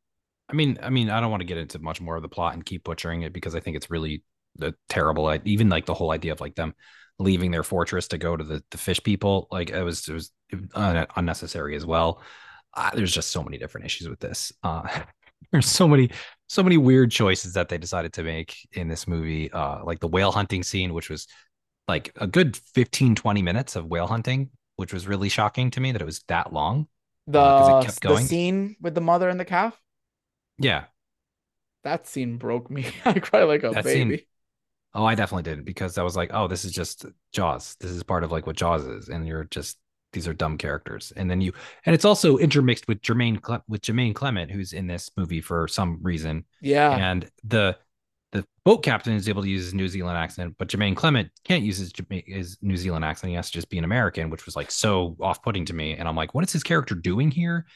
A: I mean, I mean, I don't want to get into much more of the plot and keep butchering it because I think it's really the terrible even like the whole idea of like them leaving their fortress to go to the, the fish people like it was it was unnecessary as well. Uh, there's just so many different issues with this. Uh, <laughs> there's so many so many weird choices that they decided to make in this movie. Uh, like the whale hunting scene which was like a good 15 20 minutes of whale hunting which was really shocking to me that it was that long
B: the, uh, it kept going. the scene with the mother and the calf?
A: Yeah.
B: That scene broke me. <laughs> I cried like a that baby. scene,
A: Oh, I definitely didn't because I was like, oh, this is just Jaws. This is part of like what Jaws is, and you're just these are dumb characters. And then you, and it's also intermixed with Jermaine Cle- with Jermaine Clement, who's in this movie for some reason.
B: Yeah.
A: And the the boat captain is able to use his New Zealand accent, but Jermaine Clement can't use his, his New Zealand accent. He has to just be an American, which was like so off putting to me. And I'm like, what is his character doing here?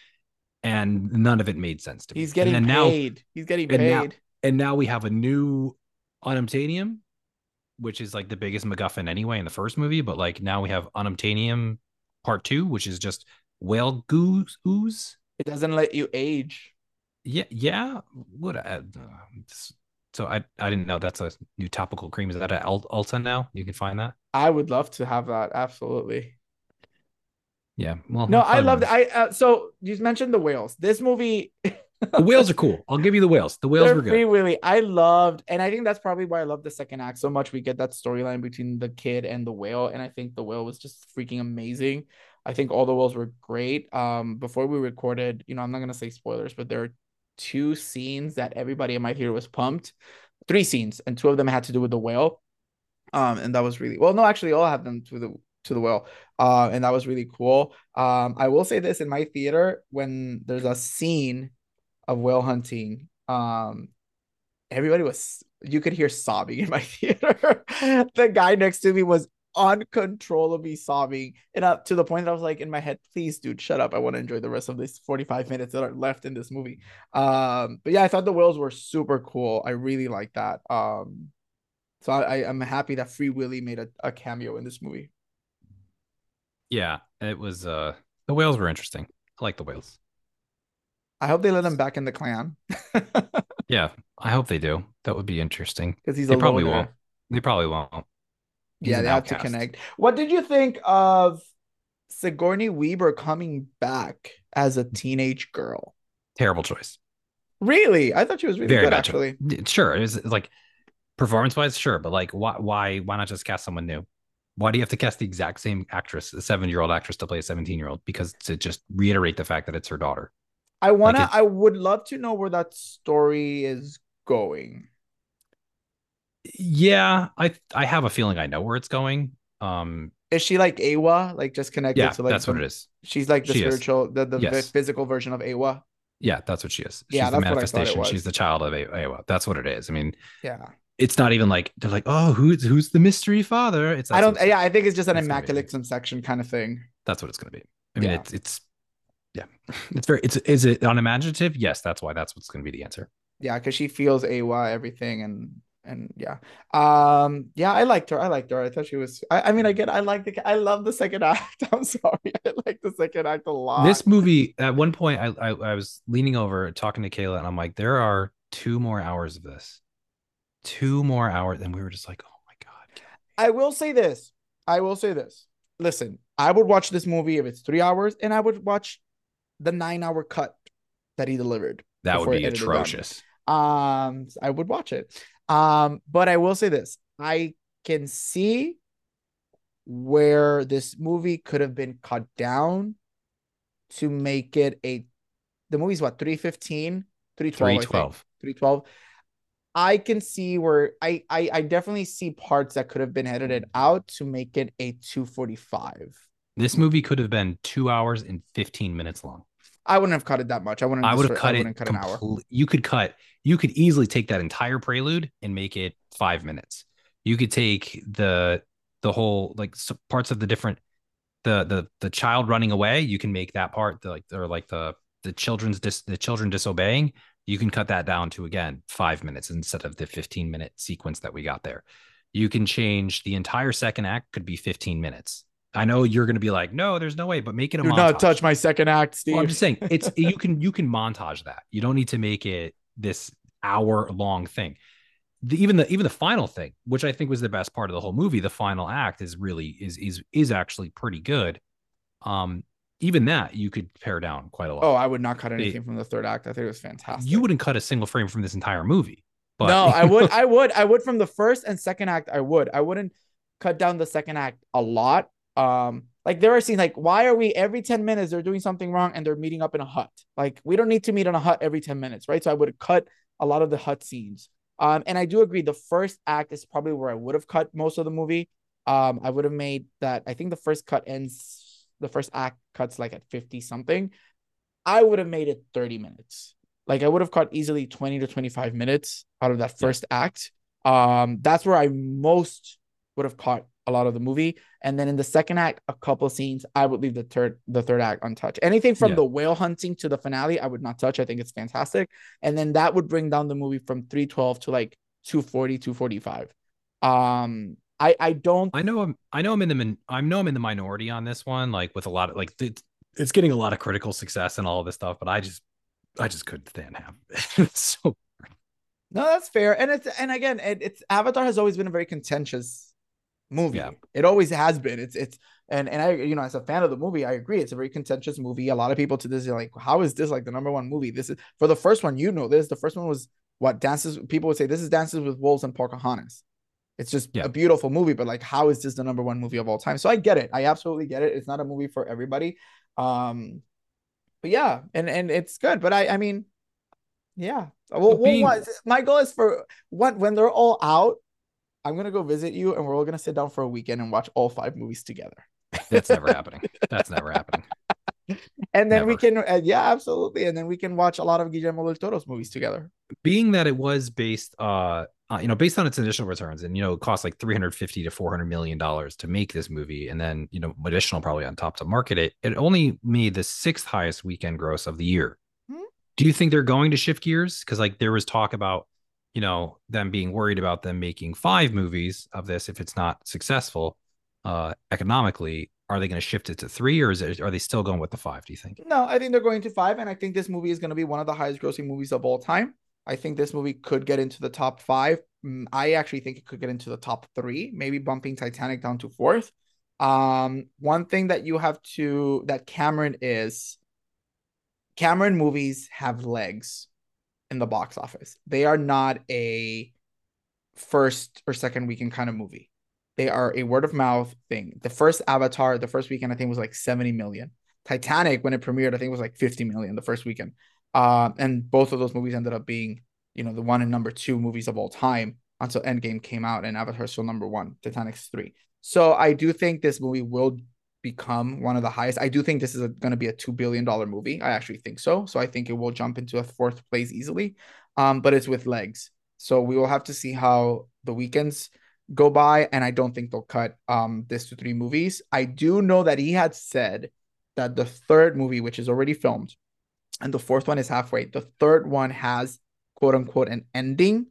A: And none of it made sense to
B: me. He's getting paid. Now, He's getting paid.
A: And now, and now we have a new unobtainium which is like the biggest MacGuffin anyway in the first movie. But like now we have Unobtainium Part Two, which is just whale goose ooze.
B: It doesn't let you age.
A: Yeah, yeah. What? Uh, so I I didn't know that's a new topical cream. Is that at Ulta now? You can find that.
B: I would love to have that. Absolutely.
A: Yeah. Well,
B: no, I love that. I uh, so you mentioned the whales. This movie <laughs>
A: the whales are cool. I'll give you the whales. The whales They're were good. Free
B: Willy. I loved, and I think that's probably why I love the second act so much. We get that storyline between the kid and the whale, and I think the whale was just freaking amazing. I think all the whales were great. Um, before we recorded, you know, I'm not gonna say spoilers, but there are two scenes that everybody in my theater was pumped. Three scenes, and two of them had to do with the whale. Um, and that was really well. No, actually, all have them to the to the whale. Uh, and that was really cool. Um, I will say this in my theater when there's a scene of whale hunting. Um, everybody was you could hear sobbing in my <laughs> theater. the guy next to me was uncontrollably sobbing and up to the point that I was like in my head, please, dude, shut up. I want to enjoy the rest of this 45 minutes that are left in this movie. Um, but yeah, I thought the whales were super cool. I really like that. Um, so I am happy that Free Willy made a, a cameo in this movie.
A: Yeah, it was uh the whales were interesting. I like the whales.
B: I hope they let him back in the clan. <laughs>
A: yeah, I hope they do. That would be interesting.
B: Because he's
A: they
B: a
A: probably
B: loner.
A: won't. They probably won't. He's
B: yeah, they have to connect. What did you think of Sigourney Weaver coming back as a teenage girl?
A: Terrible choice.
B: Really? I thought she was really
A: Very
B: good actually.
A: choice. Sure, it was like performance wise, sure, but like why why why not just cast someone new? Why do you have to cast the exact same actress, a seven year old actress, to play a 17 year old? Because to just reiterate the fact that it's her daughter.
B: I wanna
A: Like
B: I would love to know where that story is going.
A: Yeah, I I have a feeling I know where it's going. Um,
B: Is she like Eywa? Like just connected
A: yeah,
B: to like
A: that's what it is.
B: She's like the
A: She is.
B: spiritual, the, the
A: Yes.
B: physical version of Eywa.
A: Yeah, that's what she is. She's
B: Yeah,
A: the
B: that's what I thought it
A: manifestation. She's the child of Eywa. That's what it is. I mean,
B: Yeah.
A: it's not even like they're like, oh, who's who's the mystery father? It's
B: I don't yeah, I think it's just an
A: gonna
B: immaculate conception kind of thing.
A: that's what it's going to be. I mean,
B: Yeah.
A: it's it's yeah, it's very it's is it unimaginative? Yes, that's why that's what's going to be the answer.
B: Yeah, because she feels AY everything and and yeah. Um yeah, I liked her. I liked her. I thought she was I, I mean again, I like the I love the second <laughs> act. I'm sorry. I like the second act a lot.
A: This movie, at one point, I, I I was leaning over talking to Kayla, and I'm like, there are two more hours of this, two more hours, and we were just like, oh my god,
B: I will say this. I will say this. Listen, I would watch this movie if it's three hours, and I would watch the nine hour cut that he delivered.
A: that would be atrocious.
B: Um, I would watch it. Um, but I will say this: I can see where this movie could have been cut down to make it a. The movie's what 315, 312,
A: Three
B: I 312 i can see where I, I i definitely see parts that could have been edited out to make it a 245
A: This movie could have been two hours and 15 minutes long.
B: i wouldn't have cut it that much i wouldn't
A: I would have cut it.
B: cut an hour
A: You could cut. You could easily take that entire prelude and make it five minutes. You could take the the whole like parts of the different the the the child running away. You can make that part the like or like the the children's dis, the children disobeying. You can cut that down to again five minutes instead of the 15 minute sequence that we got there. You can change the entire second act could be 15 minutes. I know you're going to be like, no, there's no way, but make it a
B: do
A: montage.
B: not touch my second act steve
A: Well, I'm just saying <laughs> it's you can you can montage that. You don't need to make it this hour long thing. The, even the even the final thing, which I think was the best part of the whole movie, the final act is really is is is actually pretty good. Um, even that you could pare down quite a lot.
B: oh i would not cut
A: It-
B: anything from the third act i think it was fantastic
A: you wouldn't cut a single frame from this entire movie. But
B: no i would <laughs> i would i would from the first and second act i would i wouldn't cut down the second act a lot um like there are scenes like why are we every 10 minutes they're doing something wrong and they're meeting up in a hut? Like we don't need to meet in a hut every 10 minutes right? So i would have cut a lot of the hut scenes. Um and i do agree the first act is probably where i would have cut most of the movie. Um i would have made that i think the first cut ends the first act cuts like at 50 something. I would have made it 30 minutes. Like I would have cut easily 20 to 25 minutes out of that
A: Yeah.
B: first act. Um, that's where I most would have caught a lot of the movie. And then in the second act, a couple scenes, I would leave the third the third act untouched. Anything from
A: Yeah.
B: the whale hunting to the finale, I would not touch. I think it's fantastic. And then that would bring down the movie from 312 to like 240, 245. Um, I I don't
A: I know I'm I know I'm in the min, I know I'm in the minority on this one, like with a lot of like it's, it's getting a lot of critical success and all of this stuff, but I just I just couldn't stand half. <laughs> so
B: No, that's fair. And it's and again, it, it's Avatar has always been a very contentious movie.
A: Yeah.
B: It always has been. It's it's and and I you know as a fan of the movie, I agree. It's a very contentious movie. A lot of people to this are like, how is this like the number one movie? This is for the first one. You know this. The first one was what dances. People would say this is Dances with Wolves and Pocahontas. It's just
A: Yeah.
B: a beautiful movie, but like, how is this the number one movie of all time? So I get it. I absolutely get it. It's not a movie for everybody. Um, but yeah, and and it's good. But I I mean, yeah. Well,
A: being-
B: what my goal is for what when they're all out, I'm gonna go visit you, and we're all gonna sit down for a weekend and watch all five movies together. <laughs>
A: that's never happening. That's never happening. <laughs>
B: and then we can, uh, yeah, absolutely. And then we can watch a lot of Guillermo del Toro's movies together.
A: Being that it was based, uh, uh, you know, based on its initial returns, and you know, it cost like 350 to 400 million dollars to make this movie, and then you know, additional probably on top to market it. It only made the sixth highest weekend gross of the year.
B: Hmm.
A: Do you think they're going to shift gears? Because like there was talk about, you know, them being worried about them making five movies of this if it's not successful, uh, economically. Are they going to shift it to three, or is it, are they still going with the five? Do you think?
B: No, I think they're going to five, and I think this movie is going to be one of the highest grossing movies of all time. I think this movie could get into the top five. Mm, I actually think it could get into the top three, maybe bumping Titanic down to fourth. Um, one thing that you have to that Cameron is Cameron movies have legs in the box office. They are not a first or second weekend kind of movie. They are a word of mouth thing. The first Avatar, the first weekend, I think was like 70 million. Titanic, when it premiered, I think was like 50 million the first weekend. Uh, and both of those movies ended up being, you know, the one and number two movies of all time until Endgame came out and Avatar's still number one, Titanic's three. So I do think this movie will become one of the highest. I do think this is going to be a two billion dollar movie. I actually think so. So I think it will jump into a fourth place easily. Um, but it's with legs. So we will have to see how the weekends go by, and I don't think they'll cut um this to three movies. I do know that he had said that the third movie, which is already filmed, and the fourth one is halfway. The third one has quote unquote an ending,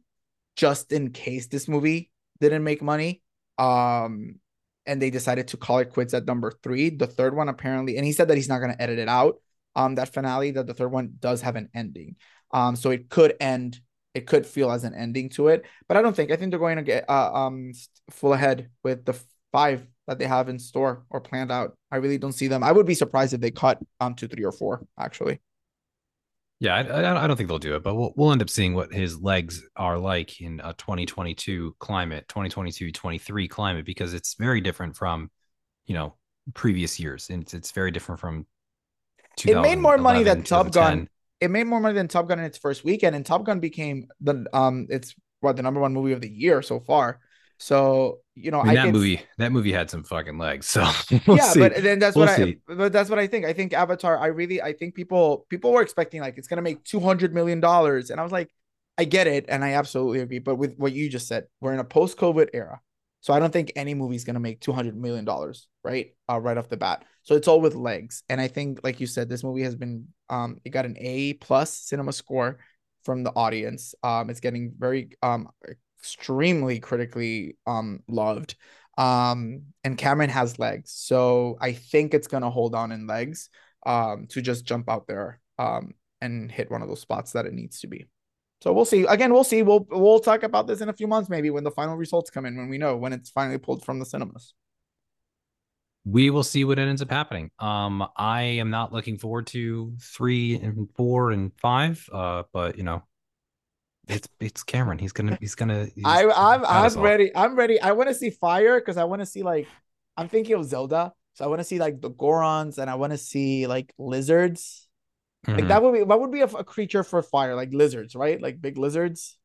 B: just in case this movie didn't make money. Um, and they decided to call it quits at number three. The third one apparently, and he said that he's not going to edit it out. Um, that finale, that the third one does have an ending. Um, so it could end. It could feel as an ending to it, but I don't think. I think they're going to get uh, um full ahead with the five that they have in store or planned out. I really don't see them. I would be surprised if they cut um two, three or four actually.
A: Yeah, I, I don't think they'll do it, but we'll we'll end up seeing what his legs are like in a 2022 climate, 2022 23 climate, because it's very different from, you know, previous years, and it's, it's very different from.
B: It made more money than Top Gun. It made more money than Top Gun in its first weekend, and Top Gun became the um, it's what the number one movie of the year so far. So you know,
A: I mean, that movie that movie had some fucking legs. So <laughs>
B: we'll yeah, see. but then that's we'll what see. I but that's what I think. I think Avatar. I really I think people people were expecting like it's gonna make two hundred million dollars, and I was like, I get it, and I absolutely agree. But with what you just said, we're in a post COVID era, so I don't think any movie is gonna make two hundred million dollars right uh, right off the bat. So it's all with legs, and I think like you said, this movie has been um it got an A plus cinema score from the audience. Um, it's getting very um extremely critically um loved. Um, and Cameron has legs, so I think it's gonna hold on in legs um to just jump out there um and hit one of those spots that it needs to be. So we'll see. Again, we'll see. We'll we'll talk about this in a few months, maybe when the final results come in, when we know when it's finally pulled from the cinemas.
A: We will see what ends up happening. Um, I am not looking forward to three and four and five. Uh, but you know, it's it's Cameron. He's gonna he's gonna. He's
B: I I'm I'm ready. I'm ready. I want to see fire because I want to see like I'm thinking of Zelda, so I want to see like the Gorons and I want to see like lizards. Mm-hmm. Like that would be what would be a, a, creature for fire like lizards, right? Like big lizards.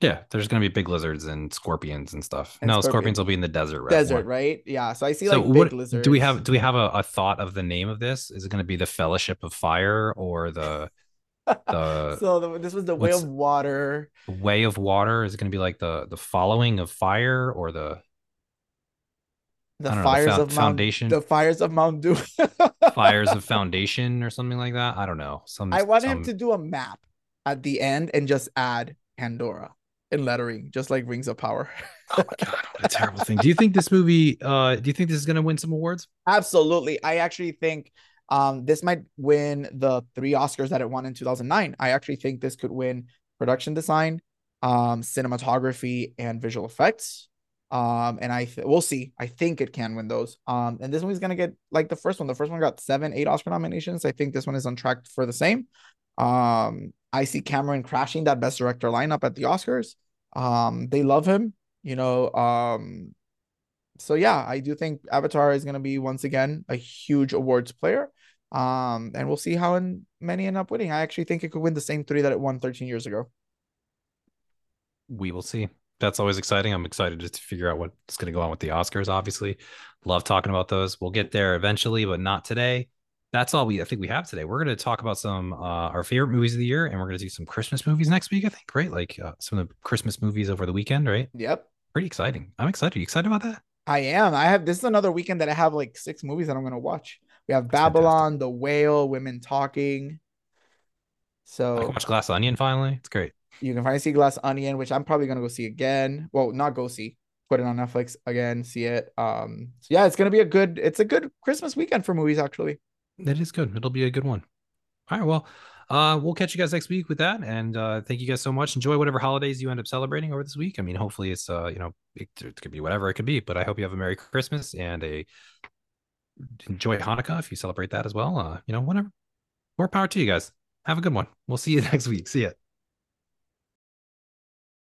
A: Yeah, there's gonna be big lizards and scorpions and stuff. And no, scorpions. scorpions will be in the desert.
B: Right? Desert, right? Yeah. So I see so like big what, lizards.
A: Do we have do we have a, a thought of the name of this? Is it gonna be the Fellowship of Fire or the
B: the <laughs> so the, this was the way of water.
A: Way of water is it going to be like the the following of fire or the
B: the fires know, the of foundation? Mount, the fires of Mount Doom.
A: Fires of <laughs> foundation or something like that? I don't know. Some
B: i want
A: some...
B: him to do a map at the end and just add pandora in lettering just like rings of power.
A: Oh my god what a terrible thing. Do you think this movie uh do you think this is going to win some awards?
B: Absolutely. I actually think um, this might win the three Oscars that it won in 2009. I actually think this could win production design, um, cinematography, and visual effects. Um, and I th- we'll see. I think it can win those. Um, and this one's gonna get like the first one. The first one got seven, eight Oscar nominations. I think this one is on track for the same. Um, I see Cameron crashing that best director lineup at the Oscars. Um, they love him. You know, um, so yeah, I do think Avatar is going to be once again a huge awards player. Um, and we'll see how many end up winning. I actually think it could win the same three that it won 13 years ago.
A: We will see. That's always exciting. I'm excited to figure out what's going to go on with the Oscars. Obviously, love talking about those. We'll get there eventually, but not today. that's all we I think we have today. We're going to talk about some uh, our favorite movies of the year, and we're going to do some Christmas movies next week. I think, right? Like uh, some of the Christmas movies over the weekend, right?
B: Yep.
A: Pretty exciting. I'm excited. Are you excited about that?
B: I am. I have this is another weekend that I have like six movies that I'm gonna watch. We have Babylon, The Whale, Women Talking. So
A: I can watch Glass Onion finally. It's great.
B: You can finally see Glass Onion, which I'm probably gonna go see again. Well, not go see, put it on Netflix again, see it. Um, so yeah, it's gonna be a good. It's a good Christmas weekend for movies, actually.
A: That is good. It'll be a good one. All right. Well, uh, we'll catch you guys next week with that. And uh, thank you guys so much. Enjoy whatever holidays you end up celebrating over this week. I mean, hopefully it's, uh, you know, it, it could be whatever it could be, but I hope you have a Merry Christmas and a enjoy Hanukkah if you celebrate that as well. Uh, you know, whatever. More power to you guys. Have a good one. We'll see you <laughs> next week. See ya.